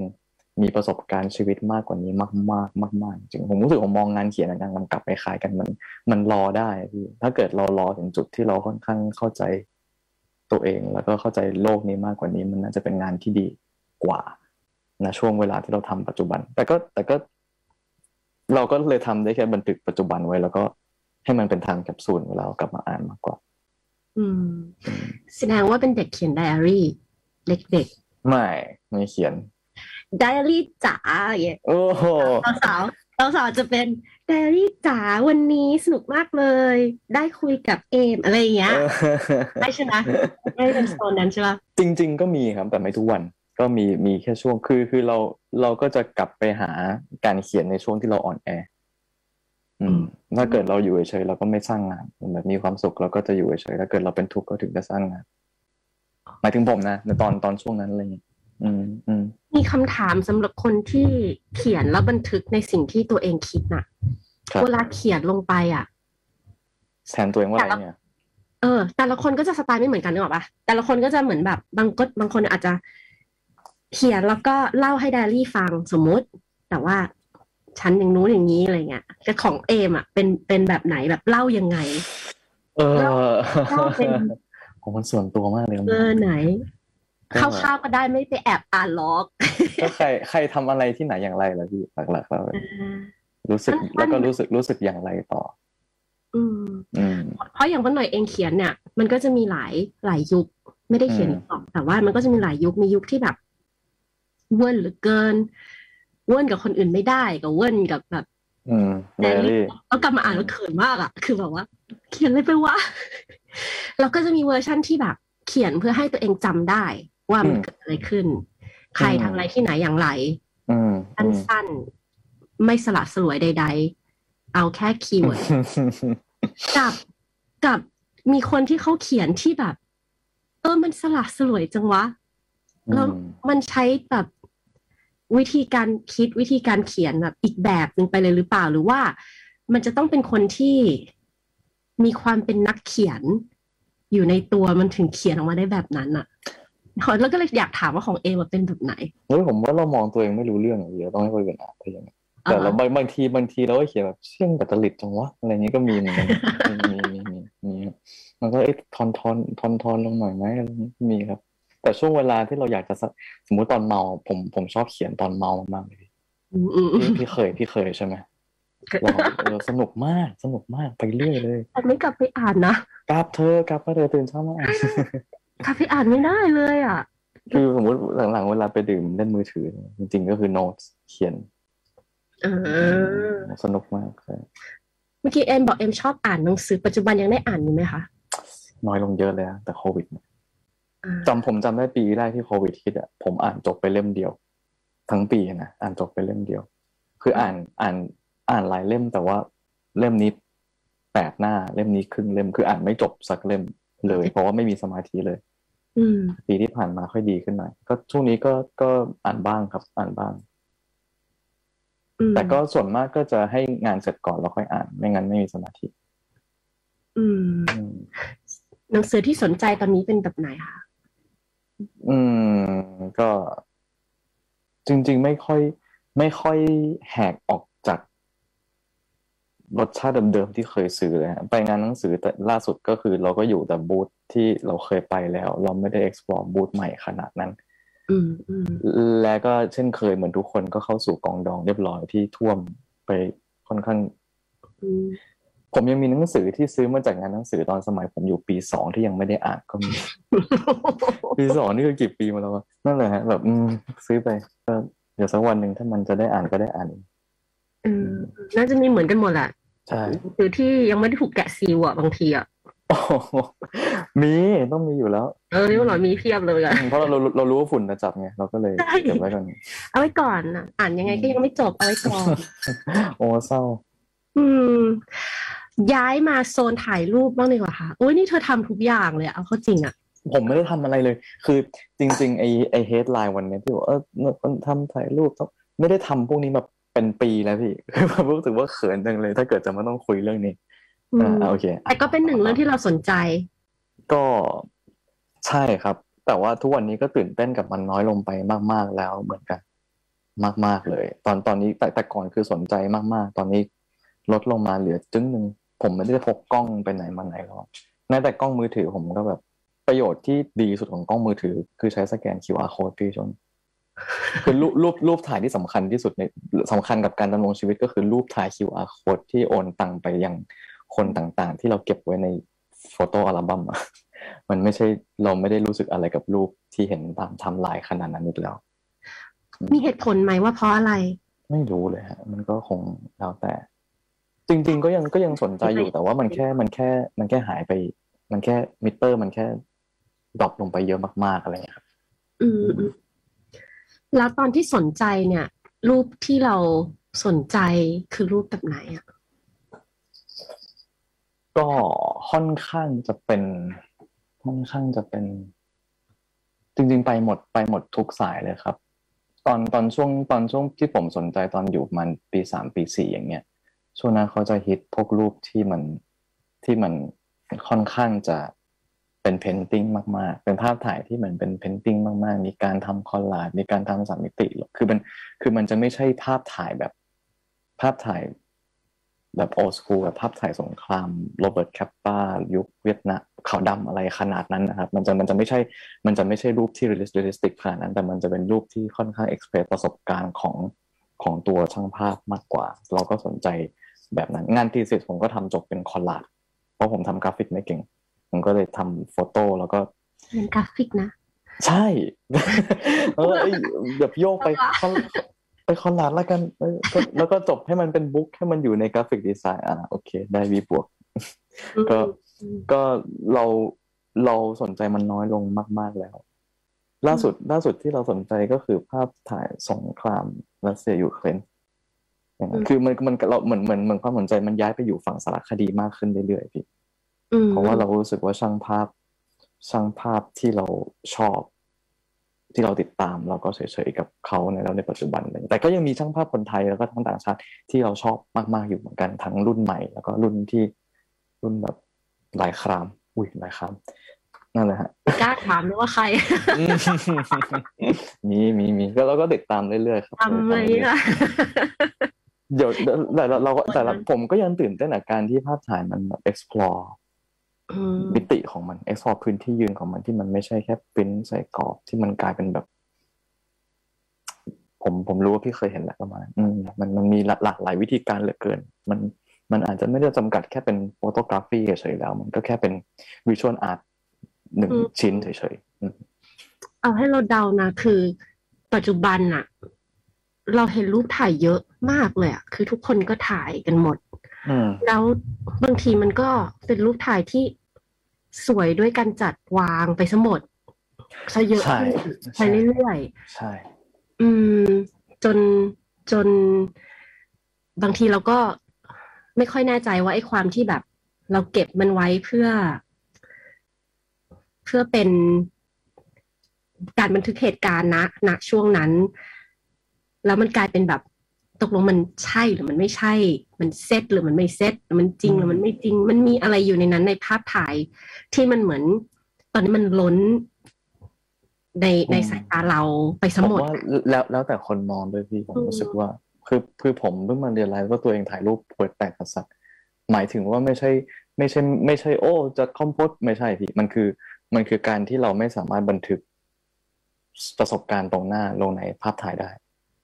[SPEAKER 3] มีประสบการณ์ชีวิตมากกว่านี้มากมากมากมากๆจริงผมรู้สึกผมมองงานเขียนกับงานกำกับไปคล้ายกันมัน มันรอได้พี่ถ้าเกิดเรารอถึงจุดที่เราค่อนข้างเข้าใจตัวเอง แล้วก็เข้าใจโลกนี้มากกว่านี้ มันน่าจะเป็นงานที่ดีกว่านะช่วงเวลาที่เราทำปัจจุบัน แต่ก็แต่ก็ เราก็เลยทำได้แค่บันทึกปัจจุบันไว้ แล้วก็ให้มันเป็นทางแคปซูลเวลาเรากลับมาอ่านมากกว่า
[SPEAKER 2] อืม แสดงว่าเป็นเด็กเขียนไดอารี่ เด็ก
[SPEAKER 3] ไม่ไม่เขียน
[SPEAKER 2] ๆ ไดอารี่จ๋าอย่างเงี้ย
[SPEAKER 3] โอ้โห
[SPEAKER 2] สาวสาวสาวๆจะเป็นไดอารี่จ๋าวันนี้สนุกมากเลย ได้คุยกับเอมอะไรอย่างเงี้ยไม่ใช่ไหมไม่เป็นโซนนั้นใช่ปะ
[SPEAKER 3] จริง ๆ ก็มีครับแต่ไม่ทุกวันก็มีมีแค่ช่วงคือคือเราเราก็จะกลับไปหาการเขียนในช่วงที่เราอ่อนแออืมถ้าเกิดเราอยู่เฉยๆเราก็ไม่สร้างงานแบบมีความสุขเราก็จะอยู่เฉยๆถ้าเกิดเราเป็นทุกข์ก็ถึงจะสร้างงานหมายถึงผมนะในตอนตอนช่วงนั้นอะไรอย่างเงี้ยอื มอืม
[SPEAKER 2] มีคำถามสำหรับคนที่เขียนแล้วบันทึกในสิ่งที่ตัวเองคิดน่ะ
[SPEAKER 3] ครับ
[SPEAKER 2] เวลาเขียนลงไปอะ
[SPEAKER 3] แทนตัวเองว่าอะไรเนี่ย
[SPEAKER 2] เออ แต่ละคนก็จะสไตล์ไม่เหมือนกันนึกออกปะแต่ละคนก็จะเหมือนแบบ บางก็บางคนอาจจะเขียนแล้วก็เล่าให้ไดอารี่ฟังสมมุติ แต่ว่าฉันอย่างนู้นอย่างนี้อะไรเงี้ยแต่ของเอมอะเป็นเป็นแบบไหนแบบเล่ายังไง
[SPEAKER 3] เออ
[SPEAKER 2] ก็เป็น
[SPEAKER 3] ผมมันส่วนตัวมากเลยครับ
[SPEAKER 2] เออไหน
[SPEAKER 3] ก็
[SPEAKER 2] คร่าวๆก็ได้ไม่ไปแอบอ่านล็อก
[SPEAKER 3] ก็ใครใครทำอะไรที่ไหนอย่างไรล่ะพี่หลักๆแล้ว
[SPEAKER 2] อ่า
[SPEAKER 3] รู้สึก
[SPEAKER 2] สั้นๆ
[SPEAKER 3] แล้วก็รู้สึกรู้สึกอย่างไรต่อ
[SPEAKER 2] อืม
[SPEAKER 3] อืม
[SPEAKER 2] เพราะอย่างวันหน่อยเองเขียนเนี่ย มันก็จะมีหลายหลายยุค ไม่ได้เขียน
[SPEAKER 3] อืม
[SPEAKER 2] หรอกแต่ว่ามันก็จะมีหลายยุคมียุคที่แบบเวิร์นเหรือเกินเวิร์นกับคนอื่นไม่ได้กับเวิร์นกับแบบ
[SPEAKER 3] อืมไดอารี่
[SPEAKER 2] แล้วกลับมาอ่านแล้วเขินมากอะ คือแบบว่า เขียนอะไรไปวะแล้วก็จะมีเวอร์ชั่นที่แบบ เขียนเพื่อให้ตัวเองจำได้ ว่ามัน
[SPEAKER 3] อืม
[SPEAKER 2] เกิดอะไรขึ้น ใคร
[SPEAKER 3] อืม
[SPEAKER 2] ทำอะไรที่ไหนอย่างไร
[SPEAKER 3] อืมอืม
[SPEAKER 2] สั้นๆ ไม่สละสลวยใด ๆ เอาแค่ keyword กับกับมีคนที่เขาเขียนที่แบบ เออมันสลัดสลวยจังวะ แล้วมันใช้แบบวิธีการคิดวิธีการเขียนแบบอีกแบบหนึ่งไปเลยหรือเปล่าหรือว่า มันจะต้องเป็นคนที่มีความเป็นนักเขียนอยู่ในตัวมันถึงเขียนออกมาได้แบบนั้นอะ แล้วก็เลยอยากถามว่าของเอมันเป็นแบบไหน
[SPEAKER 3] เฮ้ยผมว่าเรามองตัวเองไม่รู้เรื่องอย่างเดียวต้องให้คนอื่นอ่านไปอย่างเงี้ยแต่เรา
[SPEAKER 2] อ่า
[SPEAKER 3] บางบางทีบางทีเราก็เขียนแบบเชี่ยงแต่จริตจังวะอะไรเงี้ยก็มีเหมือนกันมีมีมีมีมีมันก็เอ๊ะทอนทอนทอนทอนลงหน่อยไหมอะไรเงี้ยมีครับ แต่ช่วงเวลาที่เราอยากจะสสมมุติตอนเมา ผมผมชอบเขียนตอนเมามากๆเลยพี่
[SPEAKER 2] อืมอืมอืม
[SPEAKER 3] พี่พี่เคยพี่เคยใช่ไหมเราเออสนุกมากสนุกมากไปเรื่อยเลย
[SPEAKER 2] แต่ไม่กลับไปอ่านนะ
[SPEAKER 3] กราบเธอกราบมาเธอตื่นเช้ามาอ่าน
[SPEAKER 2] กลับไปอ่านไม่ได้เลยอะ
[SPEAKER 3] คือสมมติหลังๆ เวลาไปดื่มเล่นมือถือ จริงๆก็คือโน้ตเขียน
[SPEAKER 2] เออ
[SPEAKER 3] สนุกมากเลย
[SPEAKER 2] เมื่อกี้เอ็มบอกเอ็มชอบอ่านหนังสือปัจจุบันยังได้อ่านอยู่ไหมคะ
[SPEAKER 3] น้อยลงเยอะเลยอะแต่โควิดเนี่ย
[SPEAKER 2] อ่า
[SPEAKER 3] จำผมจำได้ปีแรกที่โควิดฮิตอะผมอ่านจบไปเล่มเดียว ทั้งปีนะอ่านจบไปเล่มเดียว คืออ่านอ่านอ่านหลายเล่มแต่ว่าเล่มนี้แปดหน้าเล่มนี้ครึ่งเล่มคืออ่านไม่จบสักเล่ม เลย เพราะว่าไม่มีสมาธิเลย
[SPEAKER 2] อืม
[SPEAKER 3] ปีที่ผ่านมาค่อยดีขึ้นหน่อยก็ช่วงนี้ก็ก็อ่านบ้างครับ อ่านบ้าง
[SPEAKER 2] อืม
[SPEAKER 3] แต่ก็ส่วนมากก็จะให้งานเสร็จก่อนแล้วค่อยอ่าน ไม่งั้นไม่มีสมาธิ
[SPEAKER 2] อืม
[SPEAKER 3] อืม
[SPEAKER 2] หนังสือที่สนใจตอนนี้เป็นแบบไหนคะ
[SPEAKER 3] อืม ก็ จริง ๆ ไม่ค่อย ไม่ค่อยแหกออกจาก รสชาติเดิมๆที่เคยซื้อเลยฮะไปงานหนังสือแต่ล่าสุดก็คือเราก็อยู่แต่บูธที่เราเคยไปแล้ว เราไม่ได้ explore บูธใหม่ขนาดนั้น
[SPEAKER 2] อืมอืม
[SPEAKER 3] และก็เช่นเคยเหมือนทุกคนก็เข้าสู่กองดองเรียบร้อยที่ท่วมไปค่อนข้าง
[SPEAKER 2] อืม
[SPEAKER 3] ผมยังมีหนังสือที่ซื้อมาจากงานหนังสือตอนสมัย ผมอยู่ปีสองที่ยังไม่ได้อ่านก็มี ปีสองนี่คือกี่ปีมาแล้ววะนั่นแหละฮะแบบอืมซื้อไปก็เดี๋ยวสักวันหนึ่งถ้ามันจะได้อ่านก็ได้อ่านเอง
[SPEAKER 2] เออ น่าจะมีเหมือนกันหมดแหละ
[SPEAKER 3] ใช่
[SPEAKER 2] หรือที่ยังไม่ได้ถูกแกะซีลอะบางทีอะ
[SPEAKER 3] โอ้โหมีต้องมีอยู่แล้ว
[SPEAKER 2] เออนี่มันหน่อยมีเพียบเลยอะ
[SPEAKER 3] เพราะเราเราเรารู้ว่าฝุ่นจะจับไงเราก็เลย
[SPEAKER 2] ใช่
[SPEAKER 3] เก็บไว้ก่อน
[SPEAKER 2] เอาไว้ก่อนอะอ่านยังไงก็ยังไม่จบเอาไว้ก่อน
[SPEAKER 3] โอ้เศร้า
[SPEAKER 2] อืม ย้ายมาโซนถ่ายรูปบ้างดีกว่าค่ะโอ้ยนี่เธอทำทุกอย่างเลยอะเอาเข้าจริงอะ
[SPEAKER 3] ผมไม่ได้ทำอะไรเลย คือจริง ๆ ไอไอ headline วันเนี้ยที่บอกเออมันทำถ่ายรูปต้องไม่ได้ทำพวกนี้มา เป็นปีแล้วพี่คือผมรู้สึกว่าเขินจังเลย ถ้าเกิดจะมาต้องคุยเรื่องนี้
[SPEAKER 2] อื
[SPEAKER 3] อ่ามโอเค
[SPEAKER 2] แต่ก็เป็นหนึ่งเรื่องที่เราสนใจ
[SPEAKER 3] ก็ใช่ครับ แต่ว่าทุกวันนี้ก็ตื่นเต้นกับมันน้อยลงไปมาก ๆ แล้วเหมือนกัน มาก ๆเลย ตอนตอนนี้แต่แต่ก่อนคือสนใจมากๆ ตอนนี้ลดลงมาเหลือจึ้งหนึ่งผมไม่ได้พกกล้องไปไหนมาไหนแล้วแม้แต่กล้องมือถือผมก็แบบประโยชน์ที่ดีสุดของกล้องมือถือ คือใช้สแกน QR code พี่ชน คือรูปรูปรูปถ่ายที่สำคัญที่สุดในสำคัญกับการดำรงชีวิตก็คือรูปถ่าย QR code ที่โอนตังไปยังคนต่างๆ ที่เราเก็บไว้ในโฟโต้อัลบั้มอะมันไม่ใช่เราไม่ได้รู้สึกอะไรกับรูปที่เห็นตามไทำลายขนาดนั้นอีกแล้ว
[SPEAKER 2] มีเหตุผลไหมว่าเพราะอะไร
[SPEAKER 3] ไม่รู้เลยฮะ มันก็คงแล้วแต่ จริง ๆ ก็ยังก็ยังสนใจอยู่แต่ว่ามันแค่มันแค่มันแค่หายไป มันแค่มิเตอร์ มันแค่ดรอปลงไปเยอะมากๆอะไรอย่างเงี้ยครับ
[SPEAKER 2] อืมอืม แล้วตอนที่สนใจเนี่ย รูปที่เราสนใจคือรูปแบบไหนอะ
[SPEAKER 3] ก็ค่อนข้างจะเป็น ค่อนข้างจะเป็น จริง ๆ ไปหมดไปหมดทุกสายเลยครับ ตอนตอนช่วงตอนช่วงที่ผมสนใจตอนอยู่มันปีสามปีสี่อย่างเงี้ยช่วงนั้นเขาจะฮิตพวกรูปที่มันที่มันค่อนข้างจะ เป็น painting มากๆ เป็นภาพถ่ายที่เหมือนเป็น painting มากๆ มีการทำ collage มีการทำสามมิติคือมันคือมันจะไม่ใช่ภาพถ่ายแบบภาพถ่ายแบบ old school แบบภาพถ่ายสงครามโรเบิร์ตแคปปายุคเวียดนามขาวดำอะไรขนาดนั้นนะครับ มันจะมันจะไม่ใช่มันจะไม่ใช่รูปที่ realistic ขนาดนั้น แต่มันจะเป็นรูปที่ค่อนข้าง express ประสบการณ์ของของตัวช่างภาพมากกว่า เราก็สนใจแบบนั้น งาน thesis ผมก็ทำจบเป็น collage เพราะผมทำกราฟิกไม่เก่ง ผมก็เลยทำ photo แล้วก็
[SPEAKER 2] เป็นกราฟิกนะ
[SPEAKER 3] ใช่เออเอ้ยแบบโยกไปคอลไป collage แล้วกันเออก็แล้วก็จบให้มันเป็น book ให้มันอยู่ใน graphic design อ่าโอเค ได้ B บวก ก็
[SPEAKER 2] อืม
[SPEAKER 3] ก็เราเราสนใจมันน้อยลงมาก ๆแล้ว ล่าสุดล่าสุดที่เราสนใจก็คือภาพถ่ายสงครามรัสเซียยูเครนอย่างนั้นคือมันมันเราเหมือนเหมือนเหมือนความสนใจมันย้ายไปอยู่ฝั่งสารคดีมากขึ้นเรื่อยๆพี่
[SPEAKER 2] อืม
[SPEAKER 3] เพราะว่าเรารู้สึกว่าช่างภาพช่างภาพที่เราชอบ ที่เราติดตามเราก็เฉยๆกับเขาในแล้วในปัจจุบันเลยแต่ก็ยังมีช่างภาพคนไทยแล้วก็ทั้งต่างชาติที่เราชอบมากๆอยู่เหมือนกันทั้งรุ่นใหม่ แล้วก็รุ่นที่รุ่นแบบหลายคราม อุ้ยหลายครามนั่นแหละฮะ
[SPEAKER 2] กล้าถามด้วยว่าใคร
[SPEAKER 3] มีมีมีก็เราก็ติดตามเรื่อยๆครับ
[SPEAKER 2] ทำเลย
[SPEAKER 3] ตามเรื่อย
[SPEAKER 2] อะ
[SPEAKER 3] ๆเดี๋ยวแต่เราเราก็แต่ละผมก็ยังตื่นเต้นกับการที่ภาพถ่ายมันแบบ explore
[SPEAKER 2] อื ม
[SPEAKER 3] มิติของมัน explore พื้นที่ยืนของมันที่มันไม่ใช่แค่ปริ้นใส่กรอบที่มันกลายเป็นแบบ ผมผมรู้ว่าพี่เคยเห็นแหละประมาณอืมมันมันมีหลากหลากหลายวิธีการเหลือเกิน มันมันอาจจะไม่ได้จำกัดแค่เป็นโฟโตกราฟีเฉยๆแล้ว มันก็แค่เป็นวิชวลอาร์ตหนึ่งชิ้นเฉยๆอืม
[SPEAKER 2] เอาให้เราเดานะ คือ ปัจจุบันอะ เราเห็นรูปถ่ายเยอะมากเลยอะคือทุกคนก็ถ่ายกันหมด
[SPEAKER 3] อืม
[SPEAKER 2] แล้วบางทีมันก็เป็นรูปถ่ายที่สวยด้วยการจัดวางไปซะหมดซะเยอะ
[SPEAKER 3] ใช่
[SPEAKER 2] ขึ้น
[SPEAKER 3] ใช่
[SPEAKER 2] ไปเรื่อย
[SPEAKER 3] ใช่
[SPEAKER 2] ๆอืม จนจนบางทีเราก็ไม่ค่อยแน่ใจว่าไอ้ความที่แบบ เราเก็บมันไว้เพื่อ เพื่อเป็นการบันทึกเหตุการณ์นะณช่วงนั้น แล้วมันกลายเป็นแบบตกลงมันใช่หรือมันไม่ใช่ มันเซตหรือมันไม่เซตมันจริงหรือมันไม่จริง มันมีอะไรอยู่ในนั้นในภาพถ่าย ที่มันเหมือน ตอนนี้มันล้นในในสายตาเราไปส
[SPEAKER 3] ผม
[SPEAKER 2] มด
[SPEAKER 3] ว่าแล้วแล้วแต่คนมองด้วยพี่ผม
[SPEAKER 2] อืม
[SPEAKER 3] รู้สึกว่า คือคือผมเพิ่งมาเรียนรู้ว่าตัวเองถ่ายรูปเปิดแปลกกับสัตว์หมายถึงว่าไม่ใช่ ไม่ใช่ ไม่ใช่ โอ้จะคอมโพสไม่ใช่พี่มันคือมันคือการที่เราไม่สามารถบันทึกประสบการณ์ตรงหน้าลงในภาพถ่ายได้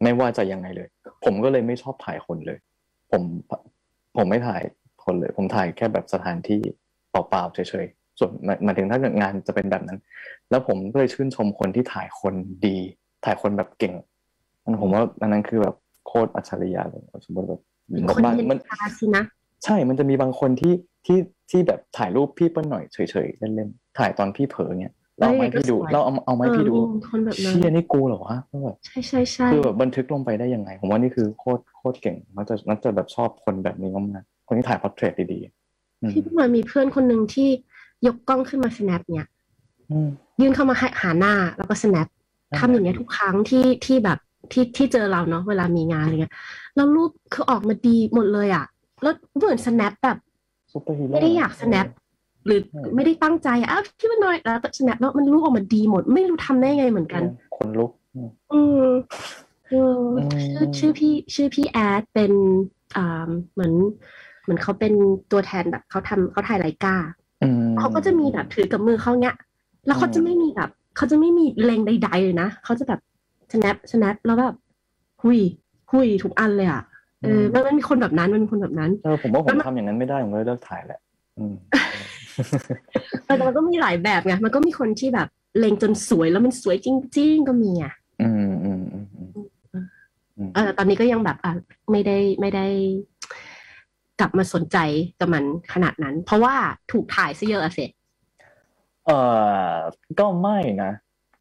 [SPEAKER 3] ไม่ว่าจะยังไงเลย ผมก็เลยไม่ชอบถ่ายคนเลย ผมผมไม่ถ่ายคนเลย ผมถ่ายแค่แบบสถานที่เปล่าๆเฉยๆส่วนหมายหมายถึงถ้าเกิดงานจะเป็นแบบนั้น แล้วผมก็เลยชื่นชมคนที่ถ่ายคนดี ถ่ายคนแบบเก่งอันผมว่าอันนั้นคือแบบโคตรอัจฉริยะเลยสมมติแบบ
[SPEAKER 2] คน
[SPEAKER 3] บาง
[SPEAKER 2] เย็น
[SPEAKER 3] มัน
[SPEAKER 2] ตาสินะ
[SPEAKER 3] ใช่มันจะมีบางคนที่ที่ที่แบบถ่ายรูปพี่เปิ้ลหน่อยเฉยๆเล่นๆถ่ายตอนพี่เผลอเนี่ย เราเอาไมาให้พี่ดู เราเอาเอาไมาให้พี่ดู
[SPEAKER 2] เออมีคนแบบนั้น
[SPEAKER 3] เชี่ยนี่กูเหรอวะก็แบบ
[SPEAKER 2] ใช่ใช่ใช่
[SPEAKER 3] คือแบบบันทึกลงไปได้ยังไง ผมว่านี่คือโคตรโคตรเก่งมันจะมันจะแบบชอบคนแบบนี้มากๆคนที่ถ่ายพอร์เทรตดีๆอืม
[SPEAKER 2] พี่เพิ่งมามีเพื่อนคนหนึ่งที่ยกกล้องขึ้นมา snap เนี่ย
[SPEAKER 3] อืม
[SPEAKER 2] ยื่นเข้ามาให้หาหน้าแล้วก็ snap ทำอย่างเงี้ยทุกครั้งที่ที่แบบที่ที่เจอเราเนาะเวลามีงานอะไรเงี้ยแล้วรูปคือออกมาดีหมดเลยอะ แล้วเหมือน snap แบบ
[SPEAKER 3] ซุปเปอร์ฮีโร่
[SPEAKER 2] ไม่ได้อยาก snap หรือ
[SPEAKER 3] ใช่
[SPEAKER 2] ไม่ได้ตั้งใจอะอ้าวพี่มันน้อยแล้วแต่ snap แล้วมันรูปออกมาดีหมด ไม่รู้ทำได้ไงเหมือนกัน
[SPEAKER 3] คนลุกอืม
[SPEAKER 2] อืมเออ
[SPEAKER 3] อืม
[SPEAKER 2] ชื่อชื่อพี่ชื่อพี่แอดเป็นอ่าเหมือน เหมือนเขาเป็นตัวแทนแบบเขาทำเขาถ่ายรายการ
[SPEAKER 3] อืม
[SPEAKER 2] เขาก็จะมีแบบถือกับมือเขาเนี้ย แล้วเขา
[SPEAKER 3] อืม
[SPEAKER 2] จะไม่มีแบบเขาจะไม่มีเล็งใด ๆ เลยนะเขาจะแบบ snap snap แล้วแบบหุยหุยทุกอันเลยอะเออมันมันมีคนแบบนั้นมันมีคนแบบนั้น
[SPEAKER 3] เออผมว่าผ
[SPEAKER 2] แล้ว
[SPEAKER 3] ม
[SPEAKER 2] มัน
[SPEAKER 3] ทำอย่างนั้นไม่ได้ผมก็เลยเลิกถ่ายแหละอืม
[SPEAKER 2] แต่มันก็มีหลายแบบไงมันก็มีคนที่แบบเล็งจนสวยแล้วมันสวยจริง ๆ ก็มีอะ
[SPEAKER 3] อืมอืมอืมอืมอืม
[SPEAKER 2] เออแต่ตอนนี้ก็ยังแบบอะไม่ได้ไม่ได้ กลับมาสนใจกับมันขนาดนั้น เพราะว่าถูกถ่ายซะเยอะอะเสร็จ
[SPEAKER 3] เออก็ไม่นะ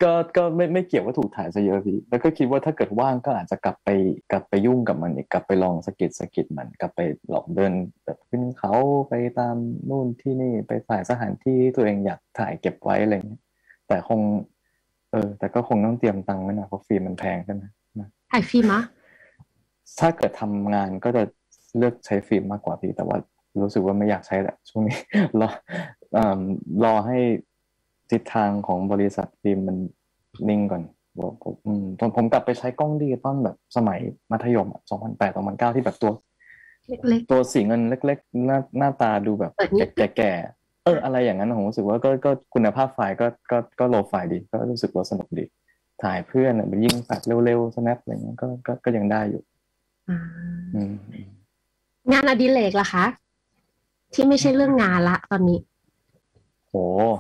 [SPEAKER 3] ก็ก็ไม่ไม่เกี่ยวว่าถูกถ่ายซะเยอะพี่แล้วก็คิดว่าถ้าเกิดว่างก็อาจจะกลับไปกลับไปยุ่งกับมันอีกกลับไปลองสะกิดสะกิดมันกลับไปลองเดินแบบขึ้นเขาไปตามนู่นที่นี่ไปถ่ายสถานที่ที่ตัวเองอยากถ่ายเก็บไว้อะไรเงี้ยแต่คง เออ แต่ก็คงต้องเตรียมตังค์ไว้หน่อยเพราะฟิล์มมันแพงใช่ไหมนะ
[SPEAKER 2] ถ่ายฟิล์มอะ
[SPEAKER 3] ถ้าเกิดทำงานก็จะเลือกใช้ฟิล์มมากกว่าพี่แต่ว่ารู้สึกว่าไม่อยากใช้แหละช่วงนี้รอเอ่อรอให้ ทิศทางของบริษัทฟิล์มมันนิ่งก่อนบอกผมอืมผมผมกลับไปใช้กล้องดิจิตอลแบบสมัยมัธยมสองพันแปดสองพันเก้าที่แบบตัว
[SPEAKER 2] เล็ก
[SPEAKER 3] ตัวสีเงินเล็กๆ หน้าหน้าตาดูแบบ
[SPEAKER 2] เปิดนิด
[SPEAKER 3] แก่ๆเอออะไรอย่างนั้นผมรู้สึกว่าก็ก็คุณภาพไฟล์ก็ก็ก็โลไฟล์ดี ก็รู้สึกว่าสนุกดี ถ่ายเพื่อนอะไปยิงแฟลชเร็วๆ snap อะไรเงี้ยก็ก็ก็ยังได้อยู่
[SPEAKER 2] ๆอ่า
[SPEAKER 3] อืม
[SPEAKER 2] งานอดิเรกล่ะคะ ที่ไม่ใช่เรื่องงานละตอนนี้
[SPEAKER 3] โห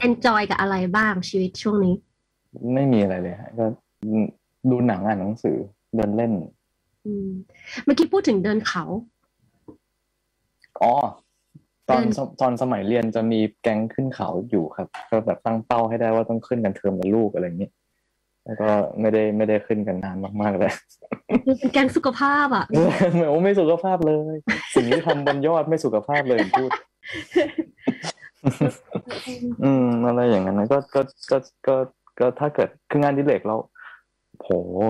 [SPEAKER 2] enjoy กับอะไรบ้างชีวิตช่วงนี้
[SPEAKER 3] ไม่มีอะไรเลยฮะก็ดูหนังอ่านหนังสือเดินเล่น
[SPEAKER 2] อืมเมื่อกี้พูดถึงเดินเขา
[SPEAKER 3] อ๋อ ตอน
[SPEAKER 2] เดิน
[SPEAKER 3] สตอนสมัยเรียนจะมีแก๊งขึ้นเขาอยู่ครับ ก็แบบตั้งเป้าให้ได้ว่าต้องขึ้นกันเทอมละลูกอะไรอย่างนี้แล้วก็ไม่ได้ไม่ได้ขึ้นกันนานมากๆเลย
[SPEAKER 2] คือเป็นแกงสุขภาพอะ
[SPEAKER 3] เหมือนว่าไม่สุขภาพเลย สิ่งที่ทำบนยอดไม่สุขภาพเลยพูด อืมอะไรอย่างนั้นนะก็ก็ก็ก็ก็ถ้าเกิดคืองานอดิเลกเราโห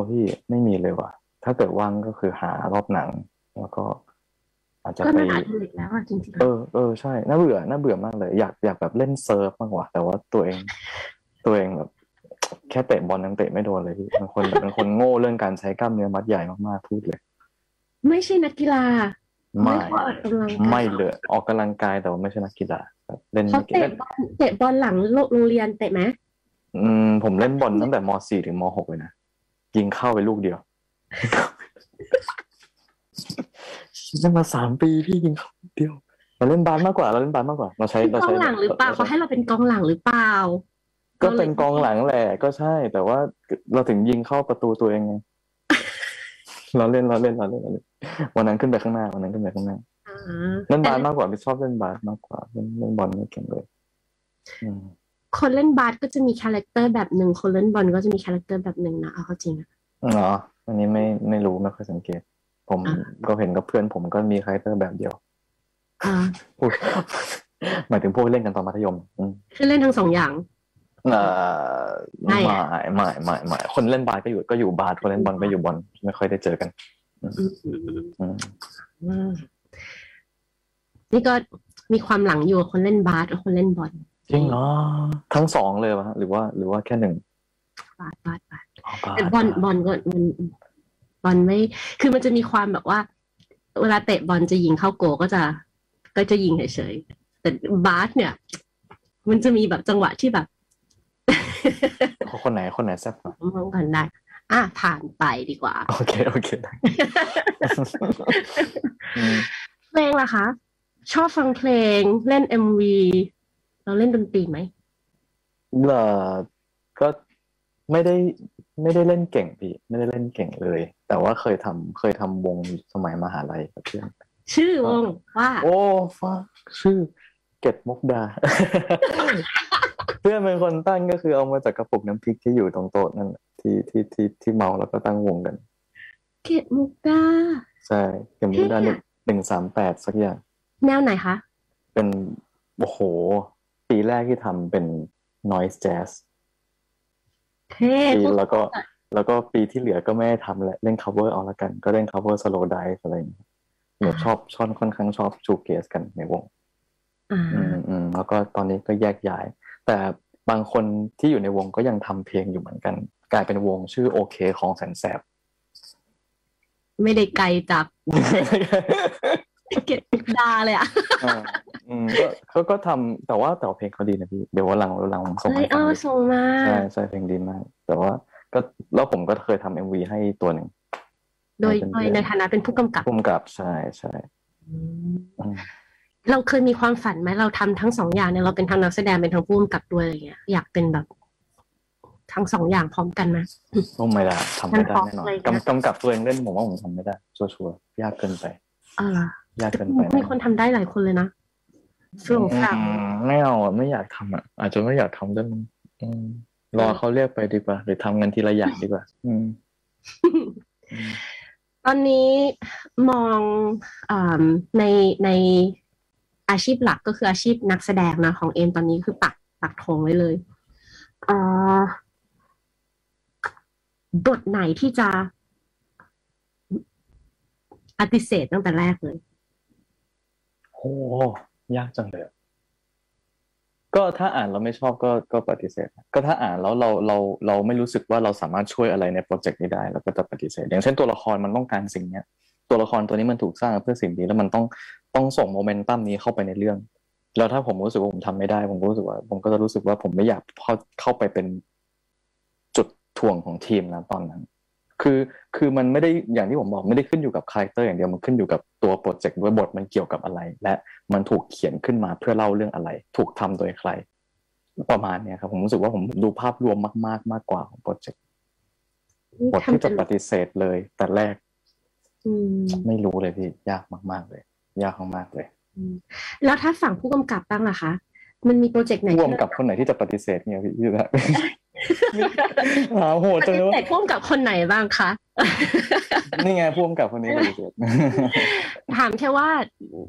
[SPEAKER 3] พี่ไม่มีเลยว่ะ ถ้าเกิดว่างก็คือหารอบหนัง แล้วก็อาจจะ
[SPEAKER 2] ก็
[SPEAKER 3] ไป
[SPEAKER 2] น่าอดิเรกแล้วอะจริง
[SPEAKER 3] เออเออใช่น่าเบื่อน่าเบื่อมากเลย อยากอยากแบบเล่นเซิร์ฟมากกว่า แต่ว่าตัวเอง ตัวเองแบบ แค่เตะบอลยังเตะไม่โดนเลยพี่เป็นคนแบบเป็นคนโง่เรื่องการใช้กล้ามเนื้อมัดใหญ่มากๆพูดเลย
[SPEAKER 2] ๆไม่ใช่นักกีฬา
[SPEAKER 3] ไม่
[SPEAKER 2] ขอออกกำลังกาย
[SPEAKER 3] ไม่เลยออกกำลังกายแต่ว่าไม่ใช่นักกีฬา แบบเล่น
[SPEAKER 2] เขา
[SPEAKER 3] ไม่เก่ง
[SPEAKER 2] เตะบอลเตะบอลหลังโรงเรียนเตะไหม
[SPEAKER 3] อืมผมเล่นบอลตั้งแต่ม .4 ถึงม .6 เลยนะยิงเข้าไปลูกเดียวเล่นมาสามปีพี่ยิงเข้าลูกเดียวเราเล่นบาสมากกว่าเราเล่นบาสมากกว่า เราใช้
[SPEAKER 2] เป็น
[SPEAKER 3] เรา
[SPEAKER 2] กอง
[SPEAKER 3] ใช้
[SPEAKER 2] หลังหรือเปล่าเขาให้เราเป็นกองหลังหรือเปล่า
[SPEAKER 3] ก็เป็นกองหลังแหละก็ใช่ แต่ว่าเราถึงยิงเข้าประตูตัวเองไงเราเล่นเราเล่นเราเล่นเราเล่นวันนั้นขึ้นไปข้างหน้าวันนั้นขึ้นไปข้างหน้า
[SPEAKER 2] อ่า
[SPEAKER 3] เล่นบาสมากกว่าพี่ชอบเล่นบาสมากกว่าเล่นเล่นบอลไม่เก่งเลยอืม
[SPEAKER 2] คนเล่นบาสก็จะมี character แบบหนึ่งคนเล่นบอลก็จะมี character แบบหนึ่งนะเอาเข้าจริงอะ
[SPEAKER 3] เหรออันนี้ไม่ไม่รู้ไม่ค่อยสังเกต ผม
[SPEAKER 2] อ่า
[SPEAKER 3] ก็เห็นกับเพื่อนผมก็มี character แบบเดียว
[SPEAKER 2] อ่า
[SPEAKER 3] พูดหมายถึงพวกเล่นกันตอนมัธยมอืม
[SPEAKER 2] คือเล่นทั้งสองอย่าง
[SPEAKER 3] เอ่อ
[SPEAKER 2] ไม่
[SPEAKER 3] ไม่
[SPEAKER 2] อะ
[SPEAKER 3] ไม่ไม่ไม่คนเล่นบาสก็อยู่ก็อยู่บาสคนเล่นบอลก็อยู่บอลไม่ค่อยได้เจอกัน
[SPEAKER 2] อืมอืมอืม
[SPEAKER 3] อืม
[SPEAKER 2] อืม นี่ก็มีความหลังอยู่กับคนเล่นบาสกับคนเล่นบอล
[SPEAKER 3] จริงเหรอทั้งสองเลยวะหรือว่าหรือว่าแค่หนึ่ง
[SPEAKER 2] บาสบาสบาส
[SPEAKER 3] อ๋อบาส
[SPEAKER 2] แต่บอลบอลก็มันบอลไม่ คือมันจะมีความแบบว่า เวลาเตะบอลจะยิงเข้าโกก็จะ ก็จะยิงเฉยๆแต่บาสเนี่ย มันจะมีแบบจังหวะที่แบบ
[SPEAKER 3] คนไหนคนไหนแซ่บกว่าม
[SPEAKER 2] องกันได้อะผ่านไปดีกว่า
[SPEAKER 3] โอเค โอเคได้อืม
[SPEAKER 2] เพลงล่ะคะ ชอบฟังเพลงเล่นเอ็มวีเราเล่นดนตรีไหม
[SPEAKER 3] เออก็ไม่ได้ไม่ได้เล่นเก่งพี่ ไม่ได้เล่นเก่งเลย แต่ว่าเคยทำเคยทำวงสมัยมหาลัยกับเพื่อน
[SPEAKER 2] ชื่อวงว่า
[SPEAKER 3] โอ้ฟ้าชื่อ เก็ดมุกดา เพื่อนเป็นคนตั้งก็คือเอามาจากกระปุกน้ำพริกที่อยู่ตรงโต๊ะนั่นแหละที่ที่ที่ที่เมาแล้วก็ตั้งวงกัน
[SPEAKER 2] เกตมุกดา
[SPEAKER 3] ใช่ เก็ดมุกดา
[SPEAKER 2] เท่
[SPEAKER 3] หนึ่
[SPEAKER 2] อะ
[SPEAKER 3] งหนึ่งสามแปดสักอย่าง
[SPEAKER 2] แนวไหนคะ
[SPEAKER 3] เป็น โอ้โห ปีแรกที่ทำเป็น noise jazz
[SPEAKER 2] เท่
[SPEAKER 3] ปี
[SPEAKER 2] พวก
[SPEAKER 3] แล้วก็แล้วก็ปีที่เหลือก็ไม่ได้ทำแหละเล่น cover เอาละกัน ก็เล่น cover slow dive อะไรอย่างเงี้ยเนี่ยชอบชอบค่อนข้างชอบชูเกสกันในวง
[SPEAKER 2] อ่า
[SPEAKER 3] อืมอืมแล้วก็ตอนนี้ก็แยกย้าย แต่บางคนที่อยู่ในวงก็ยังทำเพลงอยู่เหมือนกัน กลายเป็นวงชื่อโอเคของแสนแสบ
[SPEAKER 2] ไม่ได้ไกลจาก เกตมุกดาเลยอะ
[SPEAKER 3] อ่าอืมก็เขาก็ทำแต่ว่าแต่ว่าเพลงเขาดีนะพี่เดี๋ยววันหลังวันหลังผมส่ง
[SPEAKER 2] เฮ้ย
[SPEAKER 3] ให้
[SPEAKER 2] เอ
[SPEAKER 3] ฟัง
[SPEAKER 2] อ
[SPEAKER 3] ดิ
[SPEAKER 2] ส่งมา
[SPEAKER 3] ใช่ใช่เพลงดีมาก แต่ว่าก็แล้วผมก็เคยทำเอ็มวีให้ตัวหนึ่ง
[SPEAKER 2] โดย
[SPEAKER 3] เป็น
[SPEAKER 2] โดยในฐานะเป็นผู้กำกับ
[SPEAKER 3] พุ่มกับใช่ใช่อืม
[SPEAKER 2] เราเคยมีความฝันไหมเราทำทั้งสองอย่างเนี่ยเราเป็นทั้งนักแสดงเป็นทั้งผู้กำกับด้วยอะไรเงี้ยอยากเป็นแบบทั้งสองอย่างพร้อมกันไหม
[SPEAKER 3] โอ้ไม่ได้ทำไม่ได้
[SPEAKER 2] มันพอ
[SPEAKER 3] แน่นอน
[SPEAKER 2] เลยนะ
[SPEAKER 3] กำกำกับตัวเองเล่นผมว่าผมทำไม่ได้ชัวร์ๆยากเกินไป
[SPEAKER 2] เออ ยา
[SPEAKER 3] กเกินไป
[SPEAKER 2] มีคนทำได้หลายคนเลยนะส่วนฝรั่ง
[SPEAKER 3] อืมไม่เอาอะไม่อยากทำอะ อาจจะไม่อยากทำด้วยมั้งอืมรอเขาเรียกไปดีกว่า หรือทำกันทีละอย่างดีกว่า อืมอืม
[SPEAKER 2] ตอนนี้มองอาในในอาชีพหลักก็คืออาชีพนักแสดงนะของเอมตอนนี้คือปักปักธงไว้เลยเอ่อบทไหนที่จะปฏิเสธตั้งแต่แรกเลย
[SPEAKER 3] โอ้ยากจังเลยก็ถ้าอ่านเราไม่ชอบก็ก็ปฏิเสธ ก็ถ้าอ่านแล้วเราเราเราไม่รู้สึกว่าเราสามารถช่วยอะไรในโปรเจกต์นี้ได้เราก็จะปฏิเสธ อย่างเช่นตัวละครมันต้องการสิ่งเนี้ย ตัวละครตัวนี้มันถูกสร้างเพื่อสิ่งนี้แล้วมันต้องต้องส่งโมเมนตัมนี้เข้าไปในเรื่อง แล้วถ้าผมรู้สึกว่าผมทำไม่ได้ ผมก็รู้สึกว่า ผมก็จะรู้สึกว่าผมไม่อยากเข้าเข้าไปเป็นจุดถ่วงของทีมนะตอนนั้น คือคือมันไม่ได้อย่างที่ผมบอกไม่ได้ขึ้นอยู่กับ character อย่างเดียวมันขึ้นอยู่กับตัว project ด้วยบทมันเกี่ยวกับอะไร และมันถูกเขียนขึ้นมาเพื่อเล่าเรื่องอะไร ถูกทำโดยใคร ประมาณเนี้ยครับผมรู้สึกว่าผมดูภาพรวมมาก ๆ มากกว่าของ project บทที่
[SPEAKER 2] ทำ
[SPEAKER 3] จะ
[SPEAKER 2] เป็น
[SPEAKER 3] ปฏิเสธเลย แต่แรก
[SPEAKER 2] อืม
[SPEAKER 3] ไม่รู้เลยพี่ยากมาก ๆ เลย ยากมากๆเลย
[SPEAKER 2] แล้วถ้าฝั่งผู้กำกับบ้างล่ะคะมันมีโปรเจกต์ไหน
[SPEAKER 3] ร่วม
[SPEAKER 2] ที่
[SPEAKER 3] กับคนไหนที่จะปฏิเสธเนี่ยพี่พี่แบบ หาโหด
[SPEAKER 2] ป
[SPEAKER 3] จัง
[SPEAKER 2] ฏิ
[SPEAKER 3] เลย
[SPEAKER 2] เส
[SPEAKER 3] ว่า
[SPEAKER 2] ธผู้กำกับคนไหนบ้างคะ
[SPEAKER 3] นี่ไงพ่วงกับคนนี้ปฏิเสธ
[SPEAKER 2] ถามแค่ว่า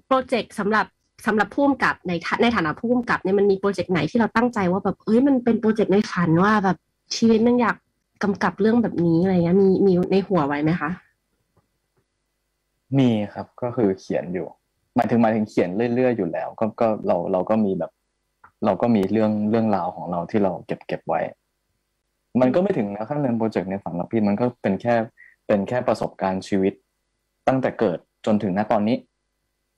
[SPEAKER 2] โปรเจกต์สำหรับสำหรับผู้กำกับในฐาในฐานะผู้กำกับเนี่ยมันมีโปรเจกต์ไหนที่เราตั้งใจว่าแบบเอ้ยมันเป็นโปรเจกต์ในฝันว่าแบบชีวิตมันอยากกำกับเรื่องแบบนี้อะไรเงี้ยมีมีในหัวไว้ไหมคะ
[SPEAKER 3] มีครับก็คือเขียนอยู่หมายถึงหมายถึงเขียนเรื่อยๆอยู่แล้ว ก็ก็เราเราก็มีแบบ เราก็มีเรื่องเรื่องราวของเราที่เราเก็บเก็บไว้ มันก็ไม่ถึงนะขั้นเป็นโปรเจกต์ในฝันหรอกพี่มันก็เป็นแค่เป็นแค่ประสบการณ์ชีวิต ตั้งแต่เกิดจนถึงณตอนนี้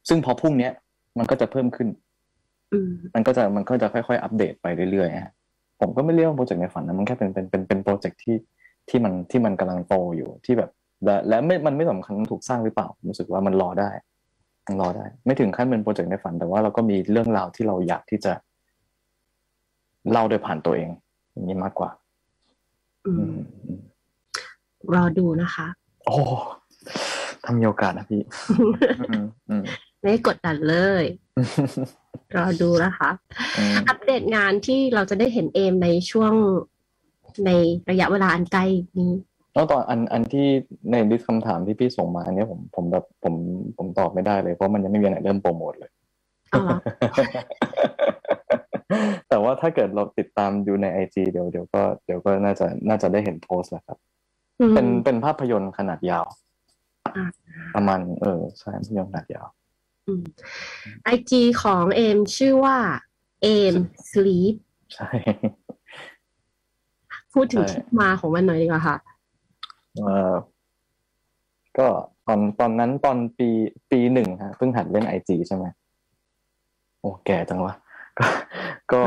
[SPEAKER 3] ซึ่งพอพรุ่งเนี้ย มันก็จะเพิ่มขึ้น
[SPEAKER 2] อืม
[SPEAKER 3] มันก็จะมันก็จะค่อยๆอัปเดตไปเรื่อยๆฮะผมก็ไม่เรียกว่าโปรเจกต์ในฝันนะมันแค่เป็นเป็นเป็นเป็นโปรเจกต์ที่ที่มันที่มันกำลังโตอยู่ที่แบบ และและไม่มันไม่สำคัญถูกสร้างหรือเปล่าผมรู้สึกว่ามันรอได้มันรอได้ ไม่ถึงขั้นเป็นโปรเจกต์ในฝัน แต่ว่าเราก็มีเรื่องราวที่เราอยากที่จะเล่าโดยผ่านตัวเองอย่างนี้มากกว่า
[SPEAKER 2] อื
[SPEAKER 3] อื
[SPEAKER 2] ม
[SPEAKER 3] มอืม
[SPEAKER 2] รอดูนะคะ
[SPEAKER 3] โอ้ทำมีโอกาสนะพี่อืมอืม
[SPEAKER 2] ไม่กดดันเลย รอดูนะคะ
[SPEAKER 3] อืม
[SPEAKER 2] อัปเดตงานที่เราจะได้เห็นเอมในช่วงในระยะเวลาอันใกล้นี้
[SPEAKER 3] แล้วตอนอันอันที่ในลิสต์คำถามที่พี่ส่งมาอันเนี้ยผมผมแบบผมผมตอบไม่ได้เลย เพราะมันยังไม่มีอะไรเริ่มโปรโมทเลย ว่าถ้าเกิดเราติดตามดูในไอจีเดี๋ยวเดี๋ยวก็เดี๋ยวก็น่าจะน่าจะได้เห็นโพสต์แล้วครับ
[SPEAKER 2] อืม
[SPEAKER 3] เป็นเป็นภาพยนตร์ขนาดยาว
[SPEAKER 2] อ่า
[SPEAKER 3] ประมาณเออใช่ภาพยนตร์ขนาดยาว
[SPEAKER 2] ไอจีของเอมชื่อว่าเอม sleep
[SPEAKER 3] ใช่
[SPEAKER 2] พูดถึง
[SPEAKER 3] ใช่
[SPEAKER 2] ที่มาของมันหน่อยดีกว่าค่ะ
[SPEAKER 3] เออก็ตอนตอนนั้นตอนปีปีหนึ่งฮะเพิ่งหัดเล่นไอจีใช่ไหมโอ้แก่จังวะก็ก็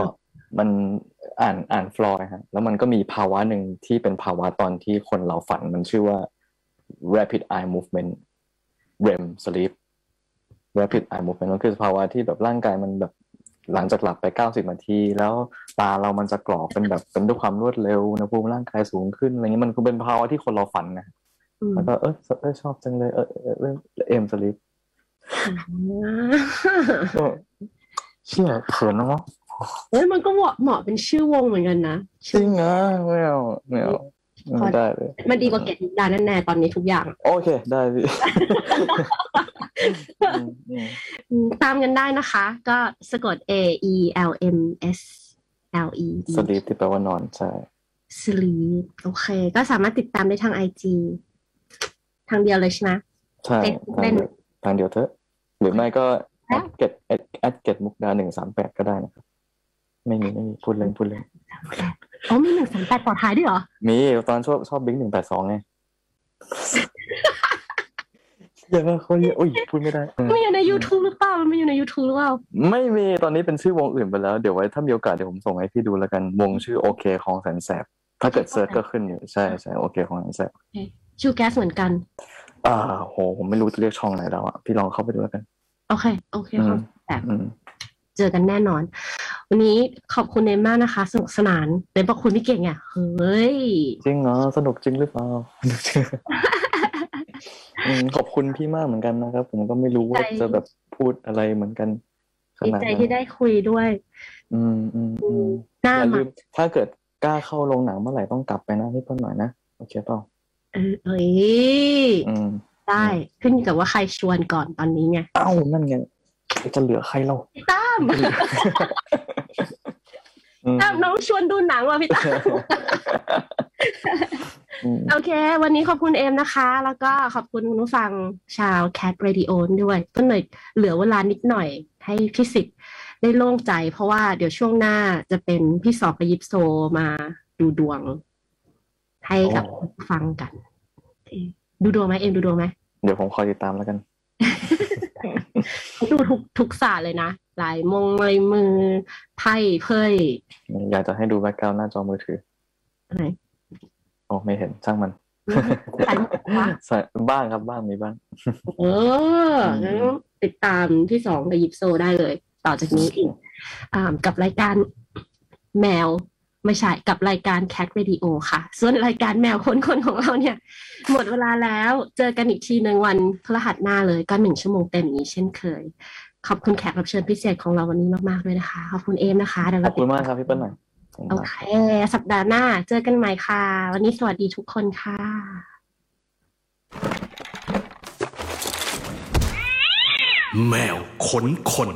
[SPEAKER 3] มันอ่านอ่านฟลอยฮะแล้วมันก็มีภาวะหนึ่งที่เป็นภาวะตอนที่คนเราฝันมันชื่อว่า rapid eye movement REM sleep rapid eye movement มันคือภาวะที่แบบร่างกายมันแบบหลังจากหลับไปเก้าสิบนาที แล้วตาเรามันจะกรอกเป็นแบบเป็นด้วยความรวดเร็วอุณหภูมิร่างกายสูงขึ้นอะไรเงี้ยมันคือเป็นภาวะที่คนเราฝันนะ
[SPEAKER 2] อืม
[SPEAKER 3] แล้วก็เออเออชอบจังเลยเออเออเออเอ็มสลิปก็เชี่ยเขินนะเนาะ
[SPEAKER 2] เฮ้ยมันก็เหมาะเหมาะเป็นชื่อวงเหมือนกันนะ
[SPEAKER 3] จริงนะไม่เอาไม่เอาไม่ได้เลย
[SPEAKER 2] มันดีกว่าเกตดาแน่ๆตอนนี้ทุกอย่าง
[SPEAKER 3] โอเค ได้พี่อืมอืม
[SPEAKER 2] อืมตามกันได้นะคะ ก็สะกด A E L M S L E E
[SPEAKER 3] สลีปที่แปลว่านอนใช่
[SPEAKER 2] sleep โอเค ก็สามารถติดตามได้ทาง IG ทางเดียวเลยใช่ไหม
[SPEAKER 3] ใช่
[SPEAKER 2] เป็น
[SPEAKER 3] ทางเดียวทางเดียวเถอะ หรือไม่ก็
[SPEAKER 2] แล้
[SPEAKER 3] แอ
[SPEAKER 2] ว
[SPEAKER 3] ดเก็ตแอดเก็ตมุกดาหนึ่งสามแปดก็ได้นะครับ ไม่มีไม่มีพูดเล่นพูดเล่น
[SPEAKER 2] อ๋อมีหนึ่งสามแปดต่อท้ายด้วยเหรอ
[SPEAKER 3] มีตอนชอบชอบบิ๊กหนึ่งแปดสองไงเยอะเขาเยอะอุ้ยพูดไม่ได้
[SPEAKER 2] มันอยู่ใน YouTube หรือเปล่ามันไม่อยู่ใน YouTube หรือเปล่า
[SPEAKER 3] ไม่มีตอนนี้เป็นชื่อวงอื่นไปแล้ว เดี๋ยวไว้ถ้ามีโอกาสเดี๋ยวผมส่งให้พี่ดูแล้วกันวงชื่อโอเคของแสนแสบถ้าเกิดเซิร์ชก็ขึ้นอยู่ใช่ใช่โอเคของแสนแสบ
[SPEAKER 2] ชื่อแก๊สเหมือนกัน
[SPEAKER 3] อ่าโหผมไม่รู้จะเรียกช่องไหนแล้วอะพี่ลองเข้าไปดูแล้วกัน
[SPEAKER 2] โอเค โอเค
[SPEAKER 3] อืม
[SPEAKER 2] ครับแบบ
[SPEAKER 3] อืม
[SPEAKER 2] เจอกันแน่นอน วันนี้ขอบคุณเนมมากนะคะ สนุกสนานเนมบอกคุณพี่เก่งอะเฮ้ย
[SPEAKER 3] จริงเหรอสนุกจริงหรือเปล่าสนุกจริงอืมขอบคุณพี่มากเหมือนกันนะครับ ผมก็ไม่รู้ว่า
[SPEAKER 2] ใจ
[SPEAKER 3] จะแบบพูดอะไรเหมือนกันข
[SPEAKER 2] ดี
[SPEAKER 3] นาด
[SPEAKER 2] ใจ
[SPEAKER 3] นั้น
[SPEAKER 2] ที่ได้คุยด้วย
[SPEAKER 3] อืมอืมอืม
[SPEAKER 2] หน้า
[SPEAKER 3] อย่า
[SPEAKER 2] มา
[SPEAKER 3] ลืมถ้าเกิดกล้าเข้าโรงหนังเมื่อไหร่ต้องกลับไปนะพี่เปิ้ลหน่อยนะโอเคเปล่า
[SPEAKER 2] เออเอ้ย
[SPEAKER 3] อืม
[SPEAKER 2] ได้ขึ้นอยู่กับว่าใครชวนก่อนตอนนี้ไง
[SPEAKER 3] เอ้านั่นไงจะเหลือใครเรา
[SPEAKER 2] พี่ตั้ม
[SPEAKER 3] อืม
[SPEAKER 2] ตั้มน้องชวนดูหนังว่ะพี่ตั้ม
[SPEAKER 3] อืม
[SPEAKER 2] โอเค วันนี้ขอบคุณเอมนะคะ แล้วก็ขอบคุณคุณผู้ฟังชาว Cat Radio ด้วยก็เลยเหลือเวลานิดหน่อยให้พี่สิทธิ์ได้โล่งใจ เพราะว่าเดี๋ยวช่วงหน้าจะเป็นพี่สอบกับยิปโซมาดูดวง ให้กับผู้ฟังกันโอเคดูดวงไหมเอมดูดวงไหม
[SPEAKER 3] เดี๋ยวผมคอยติดตามแล้วกัน
[SPEAKER 2] เขาดูทุกทุกศาสตร์เลยนะ หลายมงลายมือไพ่เพย
[SPEAKER 3] อยากจะให้ดูแบ็กกราวหน้าจอมือถือ
[SPEAKER 2] อะไร
[SPEAKER 3] โอ้ไม่เห็นช่างมัน
[SPEAKER 2] สายหมวกวะ
[SPEAKER 3] ใส่บ้างครับบ้างมีบ้าง
[SPEAKER 2] เอองั้นติดตามที่สองกับยิปโซได้เลย ต่อจากนี้อีกอ่ากับรายการแมวไม่ใช่กับรายการ Cat Radio ค่ะ ส่วนรายการแมวคนคนของเราเนี่ย หมดเวลาแล้วเจอกันอีกทีหนึ่งวันพฤหัสหน้าเลยก็หนึ่งชั่วโมงเต็มอย่างนี้เช่นเคย ขอบคุณแขกรับเชิญพิเศษของเราวันนี้มากๆด้วยนะคะ ขอบคุณเอมนะคะเดี๋ยว
[SPEAKER 3] ข
[SPEAKER 2] เรา
[SPEAKER 3] อบคุณมากครับพี่เปิ้ลหน่อย
[SPEAKER 2] โอเค สัปดาห์หน้าเจอกันใหม่ค่ะ วันนี้สวัสดีทุกคนค่ะ
[SPEAKER 1] แมวขนคน